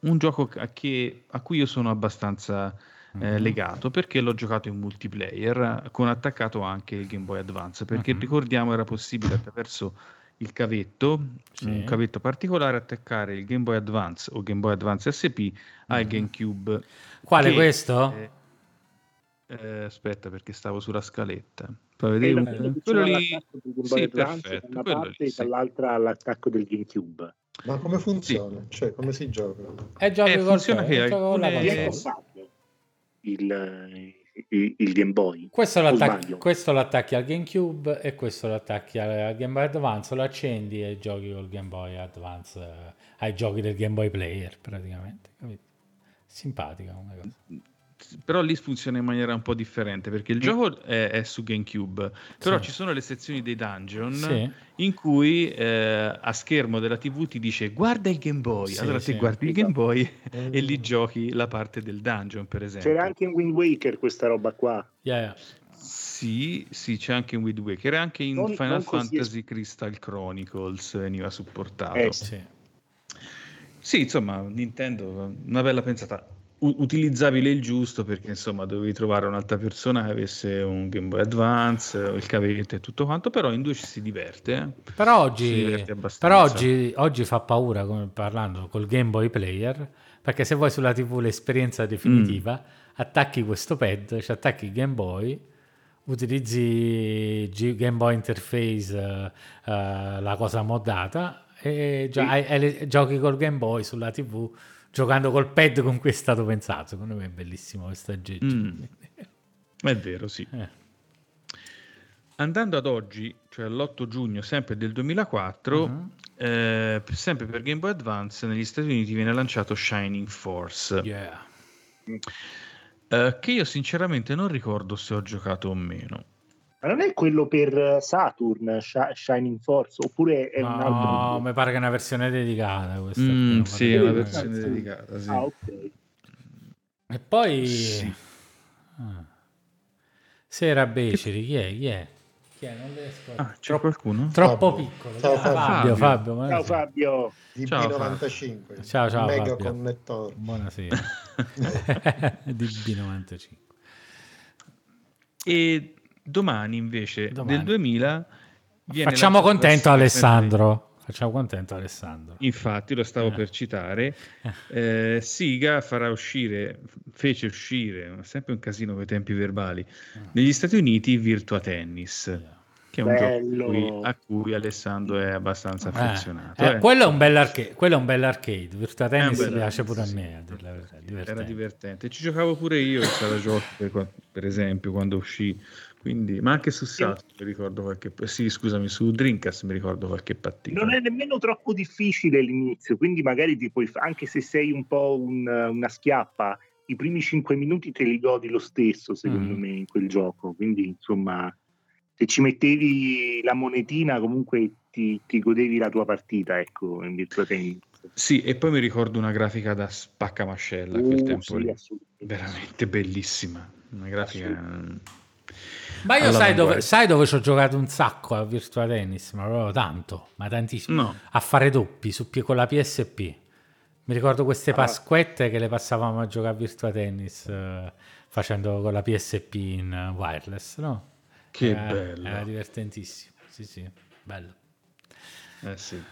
un gioco a, che, a cui io sono abbastanza eh, mm-hmm. legato perché l'ho giocato in multiplayer con attaccato anche il Game Boy Advance perché mm-hmm. ricordiamo era possibile attraverso il cavetto, sì. un cavetto particolare, attaccare il Game Boy Advance o Game Boy Advance SP mm-hmm. al GameCube. Quale che, questo? Eh, eh, aspetta perché stavo sulla scaletta. Poi un... quello lì sì, perfetto, da una parte lì, sì. dall'altra l'attacco del GameCube. Ma come funziona? Sì. Cioè, come si gioca? È gioco eh, funziona che alcune... il, il, il, Game Boy. Questo, l'attacchi, questo l'attacchi al GameCube e questo l'attacchi al Game Boy Advance, lo accendi e giochi col Game Boy Advance eh, ai giochi del Game Boy Player praticamente. Capito? Simpatica come cosa. Però lì funziona in maniera un po' differente perché il gioco è, è, su GameCube, però sì. ci sono le sezioni dei dungeon sì. in cui eh, a schermo della TV ti dice guarda il Game Boy, sì, allora ti guardi il Game Boy e lì giochi la parte del dungeon, per esempio. C'era anche in Wind Waker questa roba qua. Yeah, yeah. Sì, sì, c'è anche in Wind Waker, anche in non, Final non Fantasy es- Crystal Chronicles veniva supportato. Eh, sì. sì, insomma, Nintendo, una bella pensata utilizzabile il giusto perché insomma dovevi trovare un'altra persona che avesse un Game Boy Advance, il cavetto e tutto quanto, però in due ci si diverte. Eh? Però oggi, però oggi, oggi fa paura, come parlando col Game Boy Player, perché se vuoi sulla TV l'esperienza definitiva, mm. attacchi questo pad, ci attacchi il Game Boy, utilizzi G- Game Boy Interface, uh, uh, la cosa moddata, e gio- sì. hai, hai, giochi col Game Boy sulla TV giocando col pad con cui è stato pensato. Secondo me è bellissimo questo aggeggio. Mm. È vero, sì. Eh. Andando ad oggi, cioè all'8 giugno sempre del 2004, uh-huh. eh, sempre per Game Boy Advance, negli Stati Uniti viene lanciato Shining Force. Yeah. Eh, che io sinceramente non ricordo se ho giocato o meno. Ma non è quello per Saturn, Sh- Shining Force, oppure è no, un altro? No, mi pare che è una versione dedicata. Questa mm, sì, è una versione dedicata. Sì. Ah, ok. E poi... Sì. Ah. Sera Beceri, chi è? Chi è? Chi è? Non riesco a... ah, c'è troppo, qualcuno? Troppo Fabio. piccolo. Ciao, Fabio. Fabio, Fabio. Ciao Fabio. Di ciao, 95 Ciao, ciao Mega Fabio. connettore. Buonasera. *laughs* di B95. E domani invece domani. del 2000 facciamo contento Alessandro facciamo contento Alessandro infatti lo stavo eh. per citare eh, Siga farà uscire fece uscire sempre un casino con i tempi verbali eh. negli Stati Uniti Virtua Tennis yeah che è un Bello. gioco a cui Alessandro è abbastanza eh, affezionato. Eh, eh. Quello, è un bel arcade, quello è un bel arcade, Virtua Tennis mi piace pure a me. Divertente. Era divertente, ci giocavo pure io per, per, esempio quando uscì, quindi, ma anche su Saturn mi ricordo qualche, sì scusami, su Dreamcast mi ricordo qualche partita. Non è nemmeno troppo difficile l'inizio, quindi magari ti puoi, anche se sei un po' un, una schiappa, i primi 5 minuti te li godi lo stesso secondo mm. me in quel gioco, quindi insomma se ci mettevi la monetina comunque ti, ti godevi la tua partita, ecco, in Virtua Tennis. Sì, e poi mi ricordo una grafica da spaccamascella uh, quel tempo sì, veramente bellissima, una grafica... Ma io sai dove, sai dove, ci ho giocato un sacco a Virtua Tennis, ma proprio tanto, ma tantissimo, no. a fare doppi su, con la PSP. Mi ricordo queste ah. pasquette che le passavamo a giocare a Virtua Tennis uh, facendo con la PSP in wireless, no? Che era, bello. Era divertentissimo. Sì, sì, bello. Eh sì.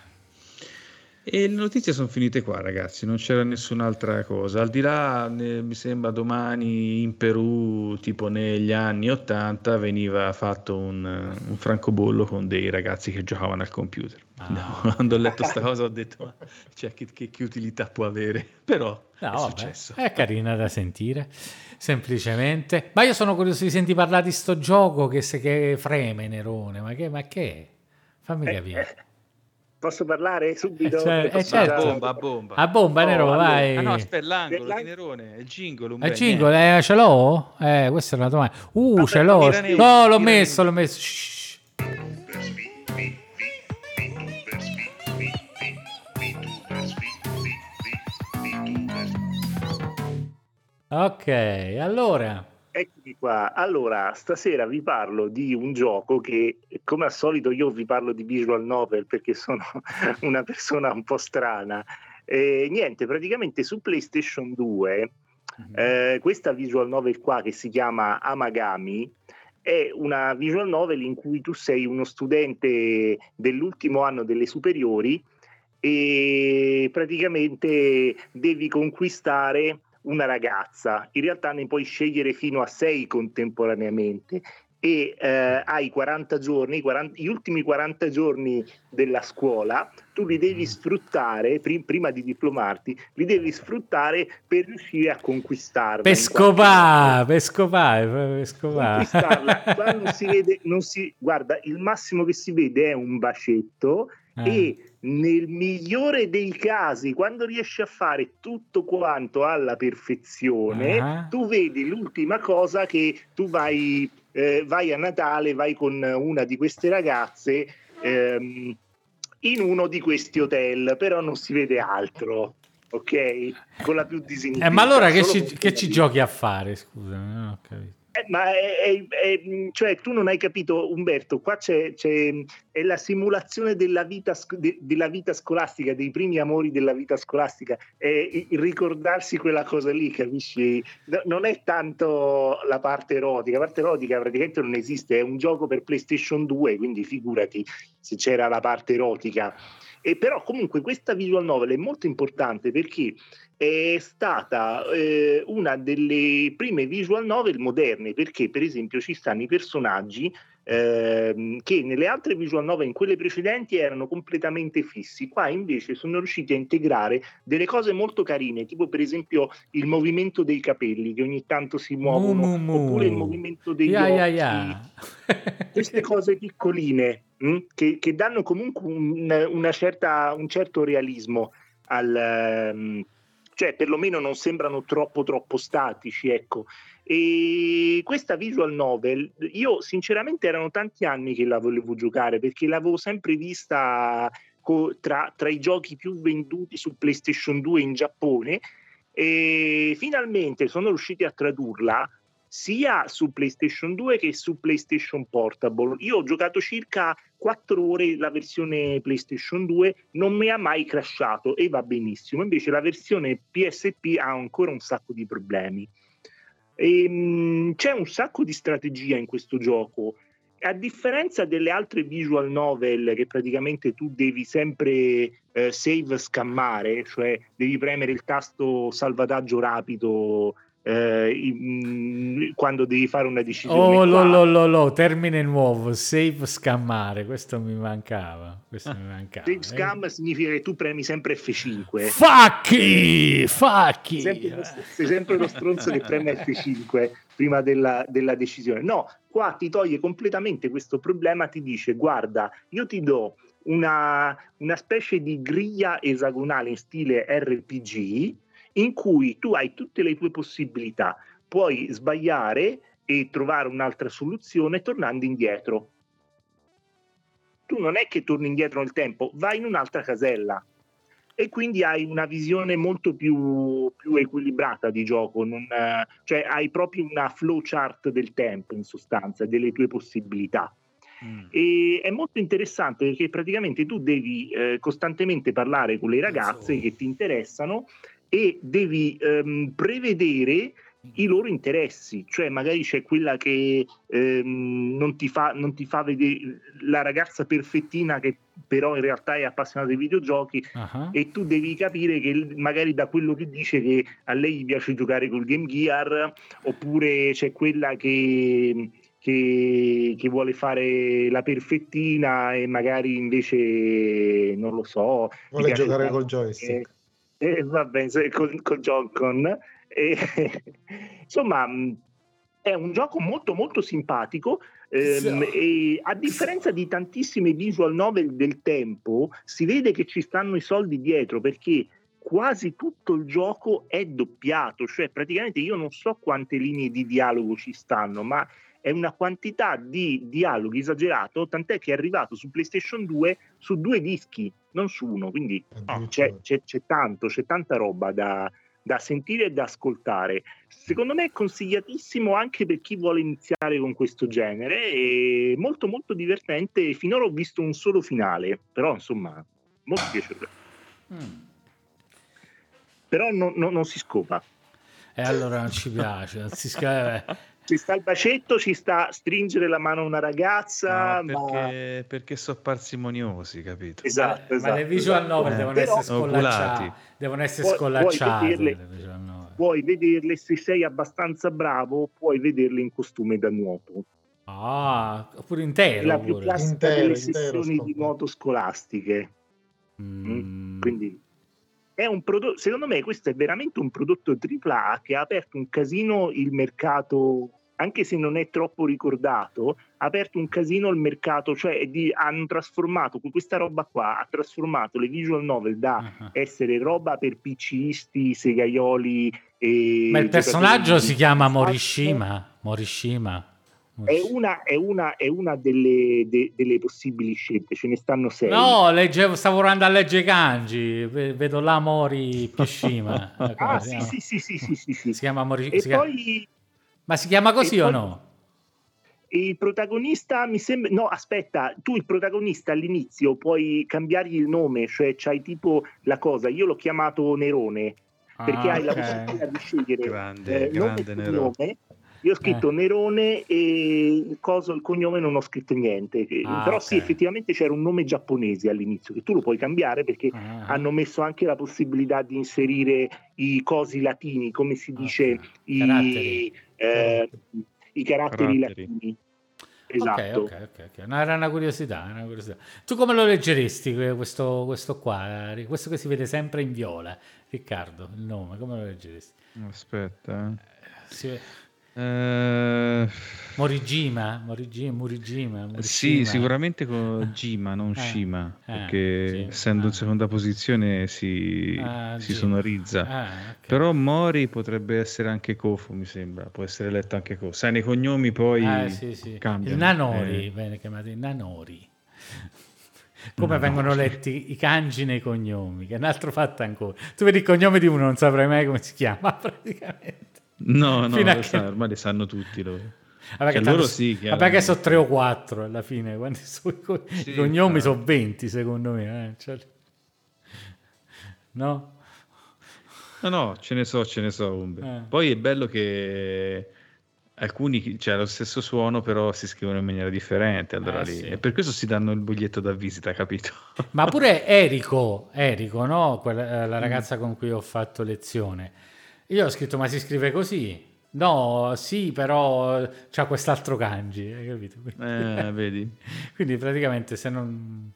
E le notizie sono finite qua, ragazzi, non c'era nessun'altra cosa. Al di là, ne, mi sembra domani in Perù, tipo negli anni 80, veniva fatto un, un francobollo con dei ragazzi che giocavano al computer. Ah. No, *laughs* quando ho letto questa cosa ho detto, ma cioè, che, che, che, utilità può avere? *laughs* Però no, è vabbè, successo. È carina da sentire, semplicemente. Ma io sono curioso di sentire parlare di sto gioco che, se, che freme Nerone, ma che, ma che? Fammi eh, capire. Eh Posso parlare subito? Eh, cioè, eh, certo. A bomba, a bomba. A bomba, oh, Nero, vai. Ah no, aspetta, l'angolo, per Nerone, il jingle. Il jingle, eh, ce l'ho? Eh, questa è una domanda. Uh, Vabbè, ce l'ho. No, l'ho messo, l'ho messo. Shh. Ok, allora Eccomi qua. Allora, stasera vi parlo di un gioco che, come al solito, io vi parlo di visual novel perché sono *laughs* una persona un po' strana. E, niente, praticamente su PlayStation 2, mm-hmm. eh, questa visual novel qua che si chiama Amagami è una visual novel in cui tu sei uno studente dell'ultimo anno delle superiori e praticamente devi conquistare una ragazza, in realtà ne puoi scegliere fino a sei contemporaneamente e eh, hai 40 giorni, 40, gli ultimi 40 giorni della scuola, tu li devi mm. sfruttare, prim, prima di diplomarti, li devi sfruttare per riuscire a conquistarla. Scopare, per scopare. Qua non si vede, non si, guarda, il massimo che si vede è un bacetto eh. e nel migliore dei casi, quando riesci a fare tutto quanto alla perfezione, uh-huh. tu vedi l'ultima cosa che tu vai, eh, vai, a Natale, vai con una di queste ragazze ehm, in uno di questi hotel, però non si vede altro. Ok, con la più disinibita. Eh, ma allora che ci, che ci giochi a fare? Scusa, non ho capito. Eh, ma è, è, è, cioè, tu non hai capito, Umberto, qua c'è, c'è è la simulazione della vita, de, della vita, scolastica, dei primi amori della vita scolastica, è ricordarsi quella cosa lì, capisci? Non è tanto la parte erotica, la parte erotica praticamente non esiste, è un gioco per PlayStation 2, quindi figurati se c'era la parte erotica. E però comunque questa visual novel è molto importante perché è stata eh, una delle prime visual novel moderne perché per esempio ci stanno i personaggi eh, che nelle altre visual novel in quelle precedenti erano completamente fissi qua invece sono riusciti a integrare delle cose molto carine tipo per esempio il movimento dei capelli che ogni tanto si muovono mu, mu, mu. oppure il movimento degli yeah, occhi yeah, *laughs* yeah. queste cose piccoline mh, hm, che, che, danno comunque un, una certa, un certo realismo al... Um, cioè perlomeno non sembrano troppo troppo statici, ecco. E questa visual novel, io sinceramente erano tanti anni che la volevo giocare perché l'avevo sempre vista co- tra, tra i giochi più venduti su PlayStation 2 in Giappone e finalmente sono riusciti a tradurla sia su PlayStation 2 che su PlayStation Portable. Io ho giocato circa 4 ore la versione PlayStation 2, non mi ha mai crashato e va benissimo. Invece la versione PSP ha ancora un sacco di problemi. E, ehm, mh, c'è un sacco di strategia in questo gioco. A differenza delle altre visual novel che praticamente tu devi sempre eh, save scammare, cioè devi premere il tasto salvataggio rapido eh, mh, quando devi fare una decisione. Oh, lo, lo, lo, lo, termine nuovo, save scammare, questo mi mancava. Questo mi mancava. Save scam eh. significa che tu premi sempre F5. Facchi! Facchi! Sei sempre, sei sempre lo stronzo che preme F5 prima della, della decisione. No, qua ti toglie completamente questo problema, ti dice guarda, io ti do una, una specie di griglia esagonale in stile RPG in cui tu hai tutte le tue possibilità, puoi sbagliare e trovare un'altra soluzione tornando indietro. Tu non è che torni indietro nel tempo, vai in un'altra casella e quindi hai una visione molto più, più equilibrata di gioco, non, cioè hai proprio una flowchart del tempo in sostanza, delle tue possibilità. Mm. E è molto interessante perché praticamente tu devi eh, costantemente parlare con le ragazze che ti interessano e devi ehm, prevedere i loro interessi, cioè magari c'è quella che ehm, non, ti fa, non, ti fa, vedere la ragazza perfettina che però in realtà è appassionata ai videogiochi uh-huh. e tu devi capire che magari da quello che dice che a lei piace giocare col Game Gear oppure c'è quella che, che, che vuole fare la perfettina e magari invece non lo so vuole giocare col joystick e va bene, con, con Joncon. E, *laughs* insomma, è un gioco molto molto simpatico ehm, e a differenza di tantissime visual novel del tempo si vede che ci stanno i soldi dietro perché quasi tutto il gioco è doppiato, cioè praticamente io non so quante linee di dialogo ci stanno, ma è una quantità di dialoghi esagerato, tant'è che è arrivato su PlayStation 2 su due dischi, non su uno, quindi c'è, c'è, c'è, tanto, c'è tanta roba da, da sentire e da ascoltare. Secondo me è consigliatissimo anche per chi vuole iniziare con questo genere, è molto molto divertente, finora ho visto un solo finale, però insomma, molto piacevole. Mm. Però no, no, non si scopa. E allora non ci piace, non si scopa ci sta il bacetto, ci sta stringere la mano a una ragazza. No, perché, ma... perché sono parsimoniosi, capito? Esatto, ma, esatto. ma le visual novel eh, devono, essere scollacciate, devono essere puoi, scollacciate. Puoi vederle, puoi vederle, se sei abbastanza bravo, puoi vederle in costume da nuoto. Ah, oppure intero. È la più classica intero, delle sessioni di nuoto scolastiche. Mm. Mm. Quindi è un prodotto, secondo me questo è veramente un prodotto AAA che ha aperto un casino il mercato anche se non è troppo ricordato, ha aperto un casino al mercato, cioè di, hanno trasformato con questa roba qua, ha trasformato le visual novel da uh-huh. essere roba per PCisti, segaioli e... Ma il personaggio si chiama Morishima, Morishima. È una, è una, è una delle, de, delle, possibili scelte, ce ne stanno sei. No, leggevo, stavo provando a leggere Kanji, vedo là Mori Pishima. ah, sì, sì, sì, sì, sì, sì, sì. Si chiama Mori... E si poi... Chiama... Ma si chiama così o no? il protagonista mi sembra no aspetta tu il protagonista all'inizio puoi cambiargli il nome cioè c'hai tipo la cosa io l'ho chiamato Nerone perché ah, hai okay. la possibilità di scegliere grande, eh, grande nome, nome io ho scritto eh. Nerone e il, coso, il cognome non ho scritto niente. Ah, Però okay. sì, effettivamente c'era un nome giapponese all'inizio che tu lo puoi cambiare perché ah. hanno messo anche la possibilità di inserire i cosi latini, come si dice, okay. i, caratteri. Eh, i caratteri, caratteri. latini. Esatto. Ok, ok, ok. No, era una curiosità, una curiosità, Tu come lo leggeresti questo, questo qua? Questo che si vede sempre in viola, Riccardo, il nome, come lo leggeresti? Aspetta. Eh, si... Uh, Morigima, Morigima, Morigima, Sì, sicuramente con Gima, non eh, Shima, eh, perché sì, essendo ah. in seconda posizione si, ah, si sonorizza. Ah, okay. Però Mori potrebbe essere anche Kofu, mi sembra, può essere letto anche Kofu. Sai, nei cognomi poi ah, sì, sì. cambiano. Il Nanori, eh. viene chiamato il Nanori. Come Nanori. vengono letti i kanji nei cognomi, che è un altro fatto ancora. Tu vedi il cognome di uno, non saprai mai come si chiama, *laughs* praticamente. No, *laughs* no, lo sanno, ormai li sanno tutti loro. Vabbè, cioè, che, loro sì, vabbè che sono 3 o 4 alla fine, quando *laughs* so, sì, i cognomi no. sono 20 secondo me. Eh? Cioè... No? No, no, ce ne so, ce ne so. Eh. Poi è bello che alcuni, cioè lo stesso suono, però si scrivono in maniera differente. Allora eh, lì. Sì. E per questo si danno il biglietto da visita, capito? Ma pure *laughs* Erico, Erico no? Quella, eh, la ragazza mm. con cui ho fatto lezione io ho scritto, ma si scrive così? No, sì, però c'ha quest'altro kanji, hai capito? Eh, vedi. *laughs* Quindi praticamente se non...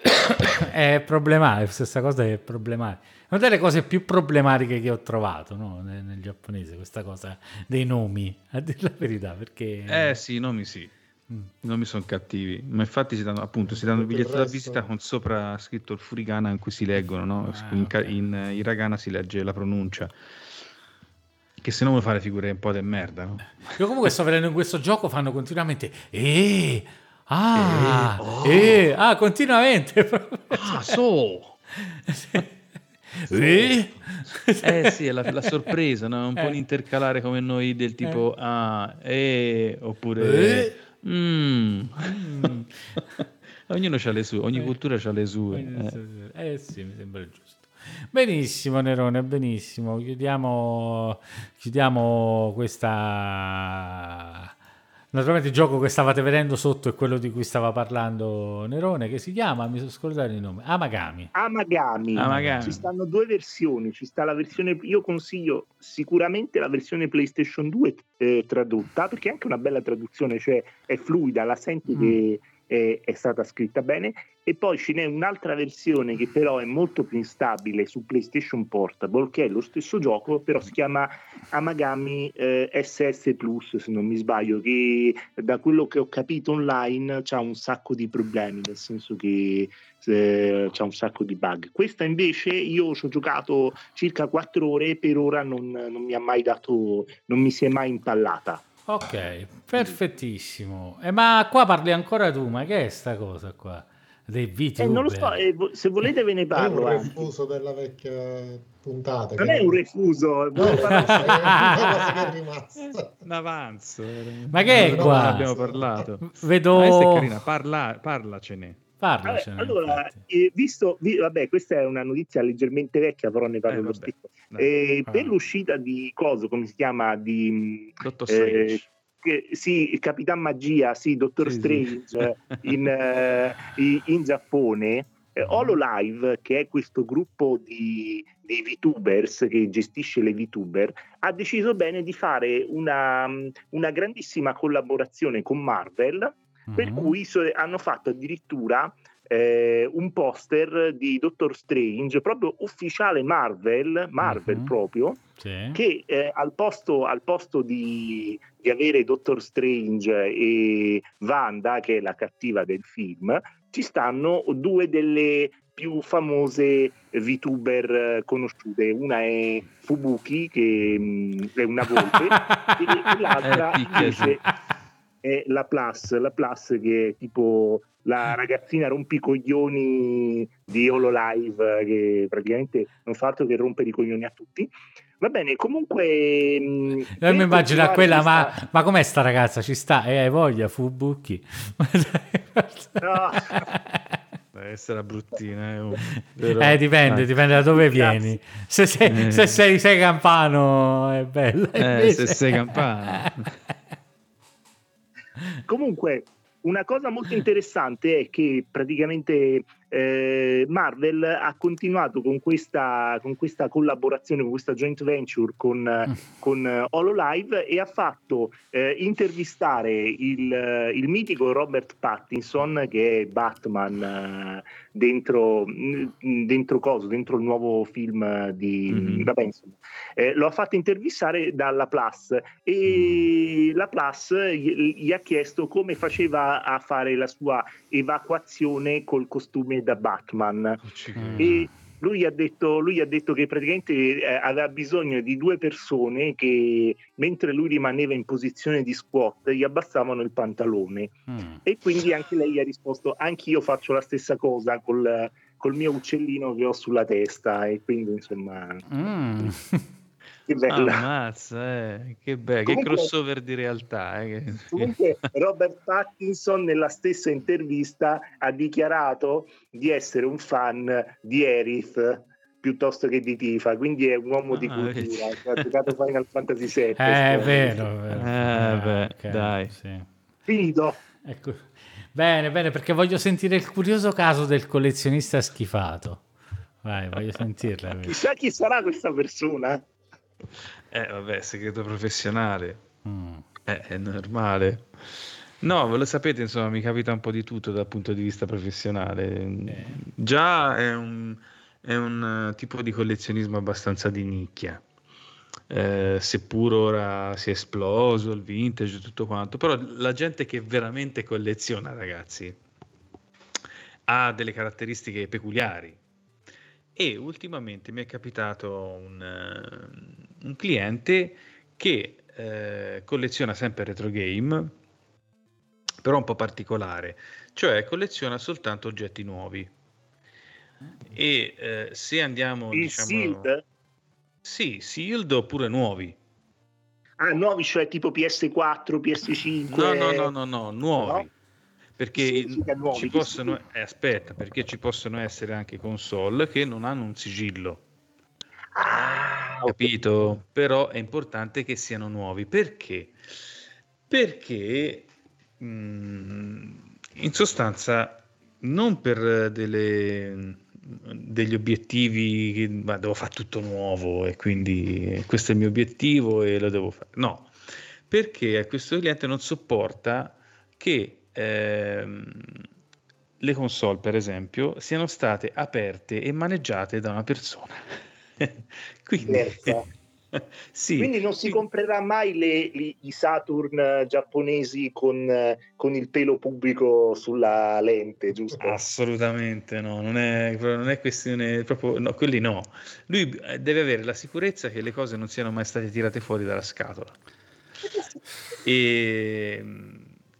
*coughs* è problematico, questa cosa è problematica. Una delle cose più problematiche che ho trovato no? nel, nel, giapponese, questa cosa dei nomi, a dire la verità, perché... Eh sì, i nomi sì. Mm. I nomi sono cattivi, ma infatti si danno, appunto, si danno il biglietto da visita con sopra scritto il furigana in cui si leggono, no? ah, in, okay. in, hiragana si legge la pronuncia. Che se no vuoi fare figure un po' di merda, no? Io comunque sto vedendo in questo gioco fanno continuamente eh, ah, eh, oh. eh, ah, continuamente. *laughs* Ah, so. *laughs* Eh? eh sì, è la, la sorpresa, no? un eh. po' un intercalare come noi del tipo eh. ah, eh, oppure eh. Mm. Mm. *laughs* Ognuno ha le sue, ogni eh. cultura ha le sue. Eh. eh sì, mi sembra giusto. Benissimo Nerone, benissimo. Chiudiamo, chiudiamo questa... Naturalmente il gioco che stavate vedendo sotto è quello di cui stava parlando Nerone, che si chiama, mi sono scordato il nome, Amagami. Amagami. Amagami. Ci stanno due versioni, ci sta la versione, io consiglio sicuramente la versione PlayStation 2 eh, tradotta, perché è anche una bella traduzione, cioè è fluida, la senti mm. che è, è, stata scritta bene. E poi ce n'è un'altra versione che però è molto più instabile su PlayStation Portable che è lo stesso gioco però si chiama Amagami eh, SS Plus se non mi sbaglio che da quello che ho capito online c'ha un sacco di problemi nel senso che eh, c'ha un sacco di bug. Questa invece io ci ho giocato circa 4 ore e per ora non, non mi ha mai dato non mi si è mai impallata Ok, perfettissimo. Eh, ma qua parli ancora tu, ma che è sta cosa qua? Dei VTuber? Eh, non lo so, eh, se volete ve ne parlo. È un refuso della vecchia puntata. Non è un refuso, no, è una cosa che è rimasta. *laughs* Un avanzo. Ma che è no, qua? abbiamo parlato. Vedo... Ma questa è carina, Parla, parlacene. Parla, vabbè, allora, eh, visto, vi, vabbè, questa è una notizia leggermente vecchia, però ne parlo eh, lo stesso. Eh, per l'uscita di Coso, come si chiama? Di, Dottor eh, che, sì, Capitan Magia, sì, Dottor sì, Strange sì. *laughs* In, uh, in, Giappone. Eh, mm-hmm. Hololive, che è questo gruppo di, dei VTubers che gestisce le VTuber, ha deciso bene di fare una, una grandissima collaborazione con Marvel per mm-hmm. cui so, hanno fatto addirittura eh, un poster di Doctor Strange, proprio ufficiale Marvel, Marvel uh-huh. proprio, sì. che eh, al posto, al posto di, di, avere Doctor Strange e Wanda, che è la cattiva del film, ci stanno due delle più famose VTuber conosciute. Una è Fubuki, che mh, mm, è una volpe, *laughs* e l'altra eh, invece è la Plus, la Plus che è tipo la ragazzina rompicoglioni di Hololive che praticamente non fa altro che rompere i coglioni a tutti. Va bene, comunque... Mh, Io mi immagino quella, ma, ma com'è sta ragazza? Ci sta? E eh, hai voglia, Fubuki? *laughs* no. Deve essere bruttina. Eh, oh. eh dipende, ah. dipende da dove vieni. Se sei, eh. se sei, sei campano è bello. Eh, se sei campano. *laughs* Comunque, una cosa molto interessante è che praticamente eh, Marvel ha continuato con questa, con questa, collaborazione, con questa joint venture con, mm. con HoloLive e ha fatto eh, intervistare il, il, mitico Robert Pattinson che è Batman eh, dentro, mm, dentro, coso, dentro il nuovo film di... Mm-hmm. Vabbè, insomma, eh, lo ha fatto intervistare dalla Plus e mm. la Plus gli, gli ha chiesto come faceva a fare la sua evacuazione col costume da Batman. Oh, e lui ha, detto, lui ha detto che praticamente eh, aveva bisogno di due persone che mentre lui rimaneva in posizione di squat gli abbassavano il pantalone mm. e quindi anche lei ha risposto anch'io faccio la stessa cosa col, col mio uccellino che ho sulla testa e quindi insomma mm. *laughs* che bella. Ammazza, eh. che bello, che crossover di realtà. Eh. *laughs* Comunque Robert Pattinson nella stessa intervista ha dichiarato di essere un fan di Erith piuttosto che di Tifa, quindi è un uomo ah, di cultura, ha giocato Final *laughs* Fantasy VII. Eh, è vero, vero. Eh, beh, okay, dai. Sì. Finito. Ecco. Bene, bene, perché voglio sentire il curioso caso del collezionista schifato. Vai, voglio sentirla. *laughs* Chissà chi sarà questa persona. Eh, vabbè, segreto professionale. Mm. Eh, è normale. No, ve lo sapete, insomma, mi capita un po' di tutto dal punto di vista professionale. Eh. Già è un, è un, tipo di collezionismo abbastanza di nicchia. Eh, seppur ora si è esploso il vintage e tutto quanto, però la gente che veramente colleziona, ragazzi, ha delle caratteristiche peculiari e ultimamente mi è capitato un, uh, un cliente che uh, colleziona sempre retro game, però un po' particolare, cioè colleziona soltanto oggetti nuovi. E uh, se andiamo... Il diciamo, Sealed? Sì, Sealed oppure nuovi. Ah, nuovi, cioè tipo PS4, PS5? No, no, no, no, no nuovi. No? perché ci possono, eh, aspetta, perché ci possono essere anche console che non hanno un sigillo. Ah, capito? Però è importante che siano nuovi. Perché? Perché mh, mm, in sostanza non per delle, degli obiettivi che ma devo fare tutto nuovo e quindi questo è il mio obiettivo e lo devo fare. No, perché questo cliente non sopporta che ehm, le console, per esempio, siano state aperte e maneggiate da una persona. *laughs* Quindi, *laughs* sì, Quindi non si comprerà mai le, le, i Saturn giapponesi con, con, il pelo pubblico sulla lente, giusto? Assolutamente no, non è, non è questione proprio, no, quelli no. Lui eh, deve avere la sicurezza che le cose non siano mai state tirate fuori dalla scatola. E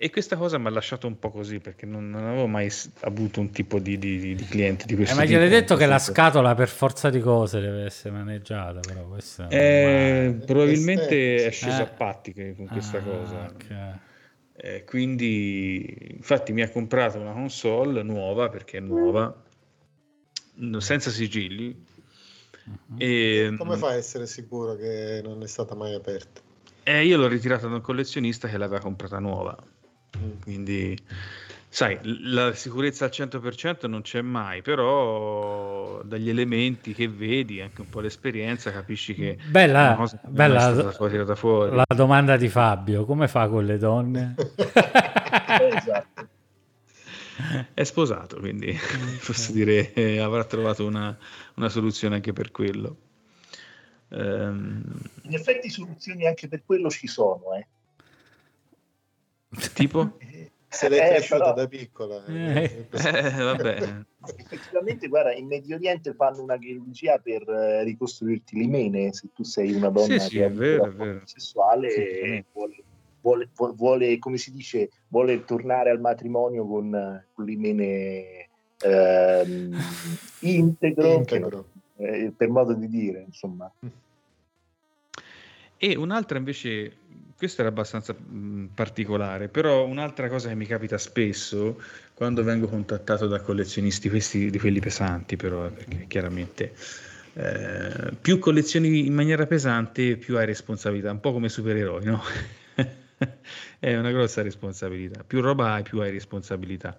e questa cosa mi ha lasciato un po' così perché non, non avevo mai avuto un tipo di, di, di cliente di questo eh, ma gli hai detto che la scatola per forza di cose deve essere maneggiata, però questa eh, probabilmente è sceso eh. a patti con questa ah, cosa. Okay. Eh, quindi, infatti, mi ha comprato una console nuova perché è nuova, senza sigilli. Uh-huh. E, Come fa a essere sicuro che non è stata mai aperta? Eh, io l'ho ritirata da un collezionista che l'aveva comprata nuova. Quindi, sai, la sicurezza al 100% non c'è mai, però dagli elementi che vedi, anche un po' l'esperienza, capisci che bella, bella la, la domanda di Fabio, come fa con le donne? esatto. è sposato, quindi posso dire eh, avrà trovato una, una, soluzione anche per quello. Um, In effetti soluzioni anche per quello ci sono, eh. Tipo? *laughs* Se l'è eh, cresciuta però... da piccola. Eh. Eh, eh *laughs* vabbè. Effettivamente, guarda, in Medio Oriente fanno una chirurgia per eh, ricostruirti l'imene se tu sei una donna sì, sì, è vero, è vero. sessuale sì, vuole, vuole, vuole, come si dice, vuole tornare al matrimonio con, con l'imene ehm, *laughs* integro, integro. Eh, per modo di dire, insomma. E un'altra invece questo era abbastanza mh, particolare, però un'altra cosa che mi capita spesso quando vengo contattato da collezionisti, questi di quelli pesanti però, eh, perché chiaramente eh, più collezioni in maniera pesante più hai responsabilità, un po' come supereroi, no? *laughs* È una grossa responsabilità, più roba hai più hai responsabilità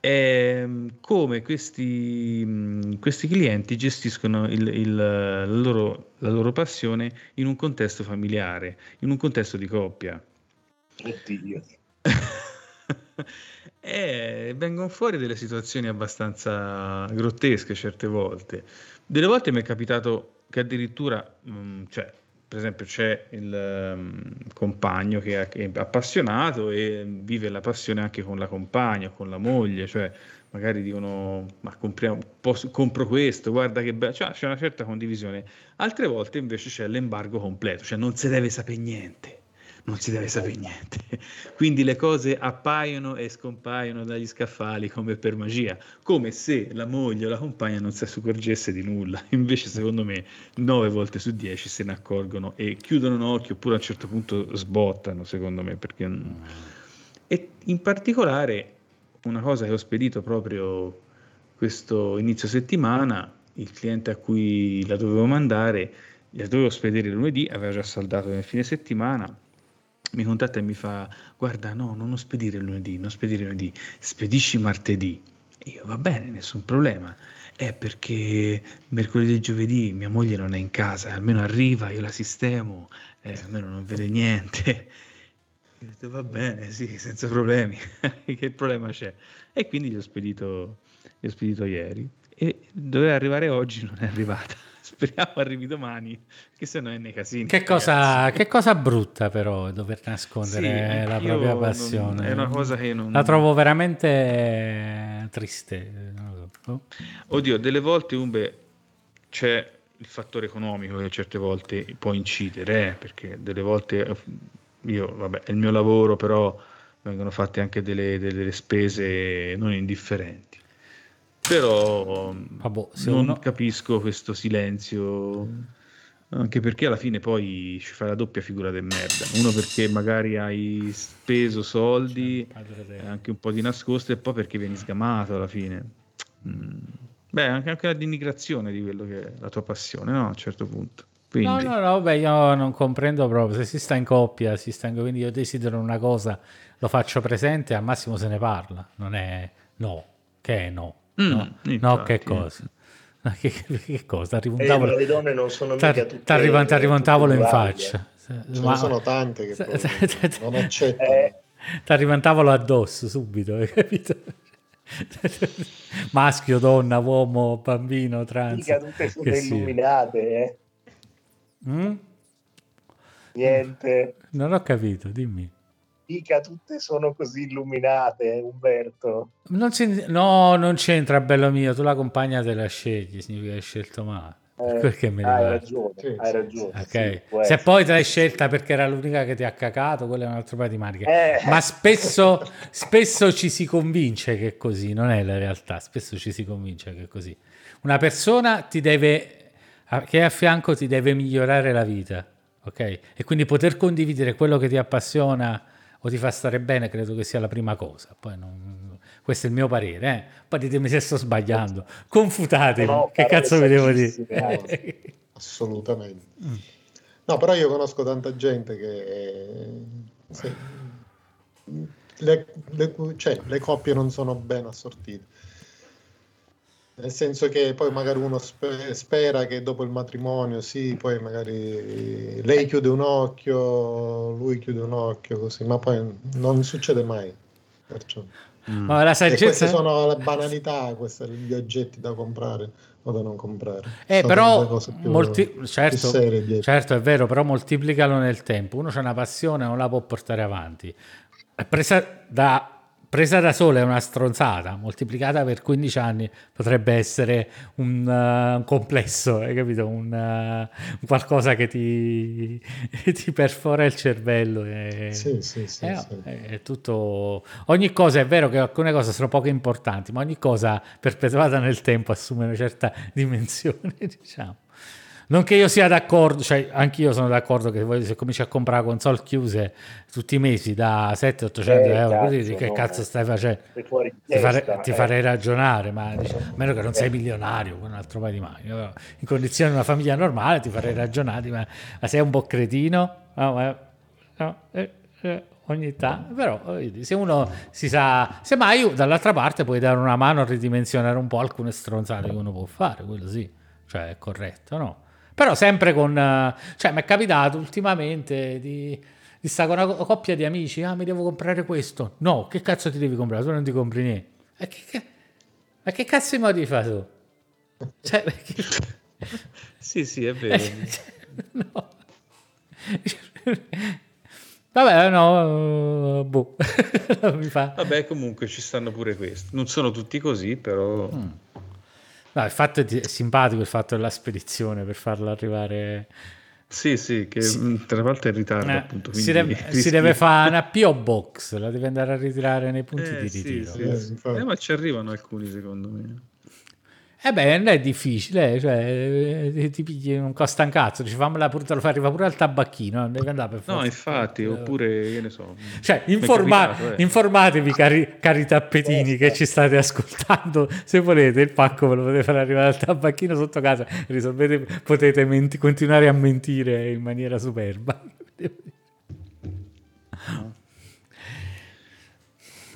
è ehm, come questi, questi, clienti gestiscono il, il, la, loro, la, loro, passione in un contesto familiare, in un contesto di coppia. Oddio. *laughs* e vengono fuori delle situazioni abbastanza grottesche certe volte. Delle volte mi è capitato che addirittura, mh, mm, cioè, per esempio c'è il um, compagno che è, appassionato e vive la passione anche con la compagna, con la moglie, cioè magari dicono ma compriamo, posso, compro questo, guarda che bello, cioè, c'è una certa condivisione. Altre volte invece c'è l'embargo completo, cioè non si deve sapere niente non si deve sapere niente. *laughs* Quindi le cose appaiono e scompaiono dagli scaffali come per magia, come se la moglie o la compagna non si accorgesse di nulla. *laughs* Invece, secondo me, nove volte su dieci se ne accorgono e chiudono un occhio oppure a un certo punto sbottano, secondo me. Perché... E in particolare, una cosa che ho spedito proprio questo inizio settimana, il cliente a cui la dovevo mandare, la dovevo spedire lunedì, aveva già saldato nel fine settimana mi contatta e mi fa guarda no non spedire lunedì non spedire lunedì spedisci martedì. E io va bene nessun problema. È perché mercoledì e giovedì mia moglie non è in casa almeno arriva io la sistemo eh, almeno non vede niente. Detto, va bene sì senza problemi. *laughs* Che problema c'è? E quindi gli ho spedito gli ho spedito ieri. E doveva arrivare oggi non è arrivata Speriamo arrivi domani, che se no è nei casini. Che cosa, che cosa, brutta però dover nascondere sì, la propria passione. Non, è una cosa che non... La trovo veramente triste. Oh. Oddio, delle volte Umbe c'è il fattore economico che certe volte può incidere, eh, perché delle volte io, vabbè, è il mio lavoro, però vengono fatte anche delle, delle spese non indifferenti. Però Vabbè, non uno... capisco questo silenzio, anche perché alla fine poi ci fai la doppia figura di merda. Uno perché magari hai speso soldi, anche un po' di nascosto, e poi perché vieni sgamato alla fine. Mm. Beh, anche, anche la denigrazione di quello che è la tua passione, no? A un certo punto. Quindi... No, no, no, beh, io non comprendo proprio. Se si sta in coppia, si sta in... quindi io desidero una cosa, lo faccio presente, al massimo se ne parla. Non è no, che è no. Mm, no, no, che cosa? Che, che, cosa? Arriva un tavolo... le donne non sono mica tutte... Ti arriva, un tavolo in faccia. Ce Ma... ne sono tante che non accettano. Eh. Ti arriva un tavolo addosso subito, hai capito? Maschio, donna, uomo, bambino, trans. Mica tutte sono illuminate, eh? Mm? Niente. Non ho capito, dimmi mica tutte sono così illuminate, Umberto. Non no, non c'entra, bello mio, tu la compagna te la scegli, significa che hai scelto male. Eh, perché me hai ragione, sì, hai ragione. Okay. Sì, Se poi te l'hai scelta perché era l'unica che ti ha cacato, quello è un altro paio di maniche. Eh. Ma spesso, spesso ci si convince che è così, non è la realtà. Spesso ci si convince che è così. Una persona ti deve, che è a fianco ti deve migliorare la vita, ok? E quindi poter condividere quello che ti appassiona o ti fa stare bene, credo che sia la prima cosa. Poi non, questo è il mio parere, eh? poi ditemi se sto sbagliando. Confutatemi, no, che cazzo vi devo dire? *laughs* Assolutamente. Mm. No, però io conosco tanta gente che sì, le, le, cioè, le coppie non sono ben assortite nel senso che poi magari uno spe- spera che dopo il matrimonio, sì, poi magari lei chiude un occhio, lui chiude un occhio, così, ma poi non succede mai. Perciò. Mm. Ma la saggezza... queste sono le banalità, questi gli oggetti da comprare o da non comprare. Eh, però, molti... certo, certo, è vero, però moltiplicalo nel tempo. Uno c'ha una passione, non la può portare avanti. È presa da presa da sola è una stronzata, moltiplicata per 15 anni potrebbe essere un, uh, un complesso, hai capito? Un, uh, qualcosa che ti, *laughs* ti, perfora il cervello. E, sì, sì, sì, è, sì. È tutto... Ogni cosa è vero che alcune cose sono poco importanti, ma ogni cosa perpetuata nel tempo assume una certa *laughs* dimensione, *laughs* diciamo. Non che io sia d'accordo, cioè anch'io sono d'accordo che se cominci a comprare console chiuse tutti i mesi da 700-800 eh, euro, cazzo, così, che cazzo stai facendo? Ti, fare, eh. ti, farei ragionare, ma dice, a meno che non sei milionario con un altro paio di mani. In condizioni di una famiglia normale ti farei ragionare, ma, ma sei un po' cretino? No, ma, no, eh, eh, ogni tanto, però se uno si sa, semmai dall'altra parte puoi dare una mano a ridimensionare un po' alcune stronzate che uno può fare, quello sì, cioè è corretto, no? Però sempre con... Cioè, mi è capitato ultimamente di, di stare con una coppia di amici. Ah, mi devo comprare questo. No, che cazzo ti devi comprare? Tu non ti compri niente. E che, ma che cazzo di modi fai tu? Cioè, perché... *laughs* sì, sì, è vero. *laughs* no. Vabbè, no, boh. *laughs* Mi fa. Vabbè, comunque ci stanno pure questi. Non sono tutti così, però... Mm. No, il fatto è simpatico il fatto della spedizione per farlo arrivare. Sì, sì, che sì. tra l'altro è in ritardo. Eh, appunto, si, deve, si, deve, fare una PO box, la deve andare a ritirare nei punti eh, di ritiro. Sì, sì, eh, ma ci arrivano alcuni, secondo me. Eh beh, non è difficile, cioè, eh, ti pigli, non costa un cazzo, dici fammela pure, te lo fa arrivare pure al tabacchino, deve andare per forza. No, infatti, oppure, che ne so. Cioè, informa- capitato, eh. informatevi, cari, cari tappetini che ci state ascoltando, se volete il pacco ve lo potete fare arrivare al tabacchino sotto casa, risolvete, potete menti- continuare a mentire in maniera superba.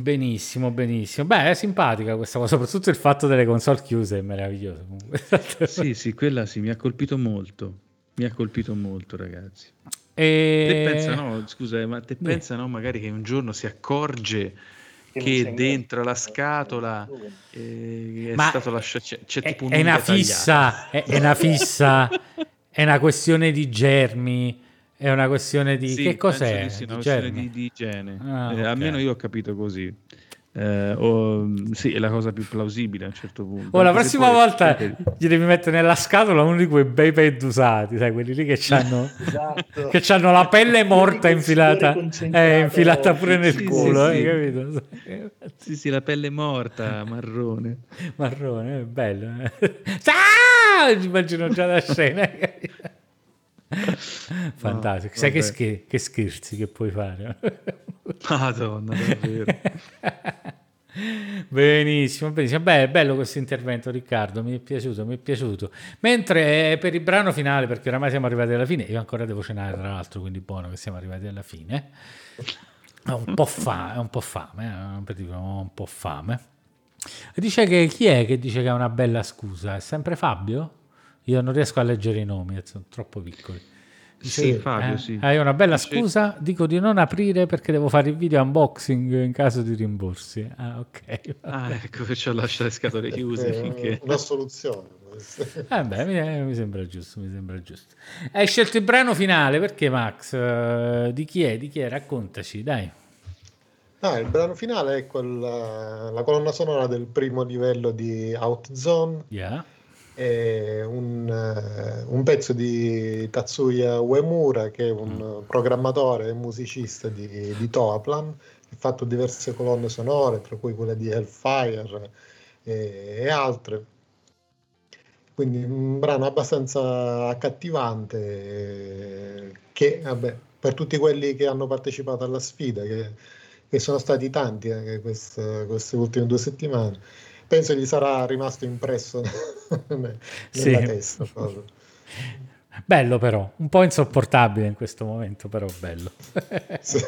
Benissimo, benissimo. Beh, è simpatica questa cosa, soprattutto il fatto delle console chiuse è meraviglioso. *laughs* sì, sì, quella sì, mi ha colpito molto. Mi ha colpito molto, ragazzi. E... Te pensa, no, scusa, ma te pensa, no, magari che un giorno si accorge che dentro la scatola eh, è ma stato lasciato c'è, c'è tipo un è una fissa, è, è una fissa, *laughs* è una questione di germi è una questione di... Sì, che cos'è? Di sì, una questione di, di igiene. Ah, eh, okay. Almeno io ho capito così. Eh, o, sì, è la cosa più plausibile a un certo punto. Oh, la prossima volta gli devi mettere nella scatola uno di quei bei ped usati, sai, quelli lì che hanno esatto. *laughs* che hanno la pelle morta infilata, eh, infilata pure nel sì, culo, sì, eh, capito? Sì, sì, la pelle morta, marrone. marrone, è bello. Eh. *laughs* Ah! Immagino già la scena. *laughs* *laughs* Fantastico. No, Sai che, scher- che, scherzi che puoi fare? *laughs* Madonna, davvero. *laughs* benissimo, benissimo. Beh, è bello questo intervento, Riccardo. Mi è piaciuto, mi è piaciuto. Mentre per il brano finale, perché oramai siamo arrivati alla fine, io ancora devo cenare, tra l'altro, quindi buono che siamo arrivati alla fine. Ho un po' fame, un po' fame, eh? un po' fame. Dice che chi è che dice che ha una bella scusa? È sempre Fabio? Io non riesco a leggere i nomi, sono troppo piccoli. Dice, sì, Fabio, eh, sì. Hai una bella scusa? Dico di non aprire perché devo fare il video unboxing in caso di rimborsi. Ah, ok. Ah, ecco che ci ho lasciato le scatole *laughs* chiuse. È finché... Una soluzione. eh beh, mi, mi, sembra giusto, mi sembra giusto. Hai scelto il brano finale, perché Max? Di chi è? Di chi è? Raccontaci, dai. Ah, il brano finale è quella, la colonna sonora del primo livello di Outzone. Yeah un, eh, un, pezzo di Tatsuya Uemura che è un mm. programmatore e musicista di, di Toaplan ha fatto diverse colonne sonore tra cui quella di Hellfire e, e altre quindi un brano abbastanza accattivante eh, che vabbè, per tutti quelli che hanno partecipato alla sfida che, che sono stati tanti anche queste, queste ultime due settimane penso gli sarà rimasto impresso *laughs* nella sì. testa. Proprio. Bello però, un po' insopportabile in questo momento, però bello. *laughs* Sì.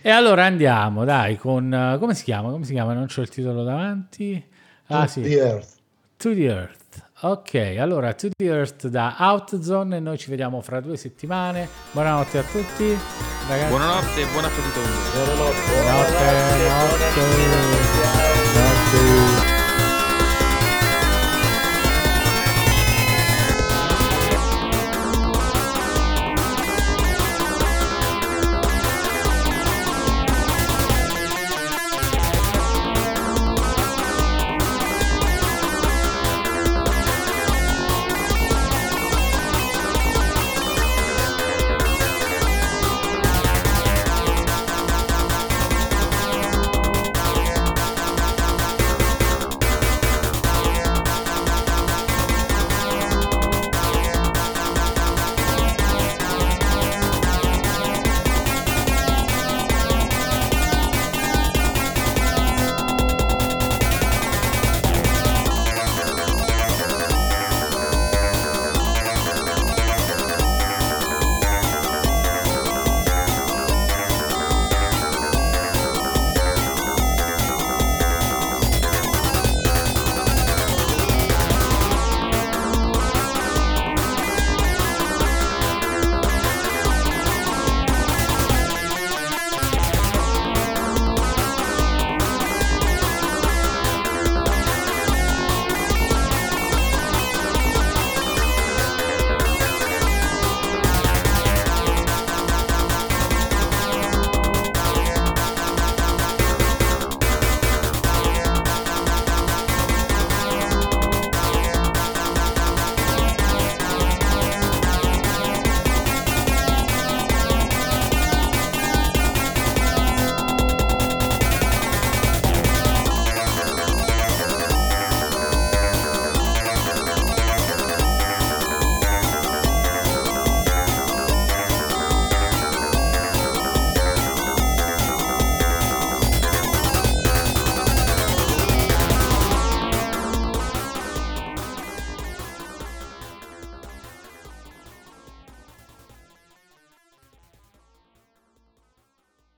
e allora andiamo, dai, con... come si chiama? Come si chiama? Non c'ho il titolo davanti. Ah, to sì. the Earth. To the Earth. Ok, allora To the Earth da Outzone e noi ci vediamo fra due settimane. Buonanotte a tutti. Ragazzi. Buonanotte e buon appetito. Buonanotte. Buonanotte. Buonanotte. Buonanotte. Buonanotte.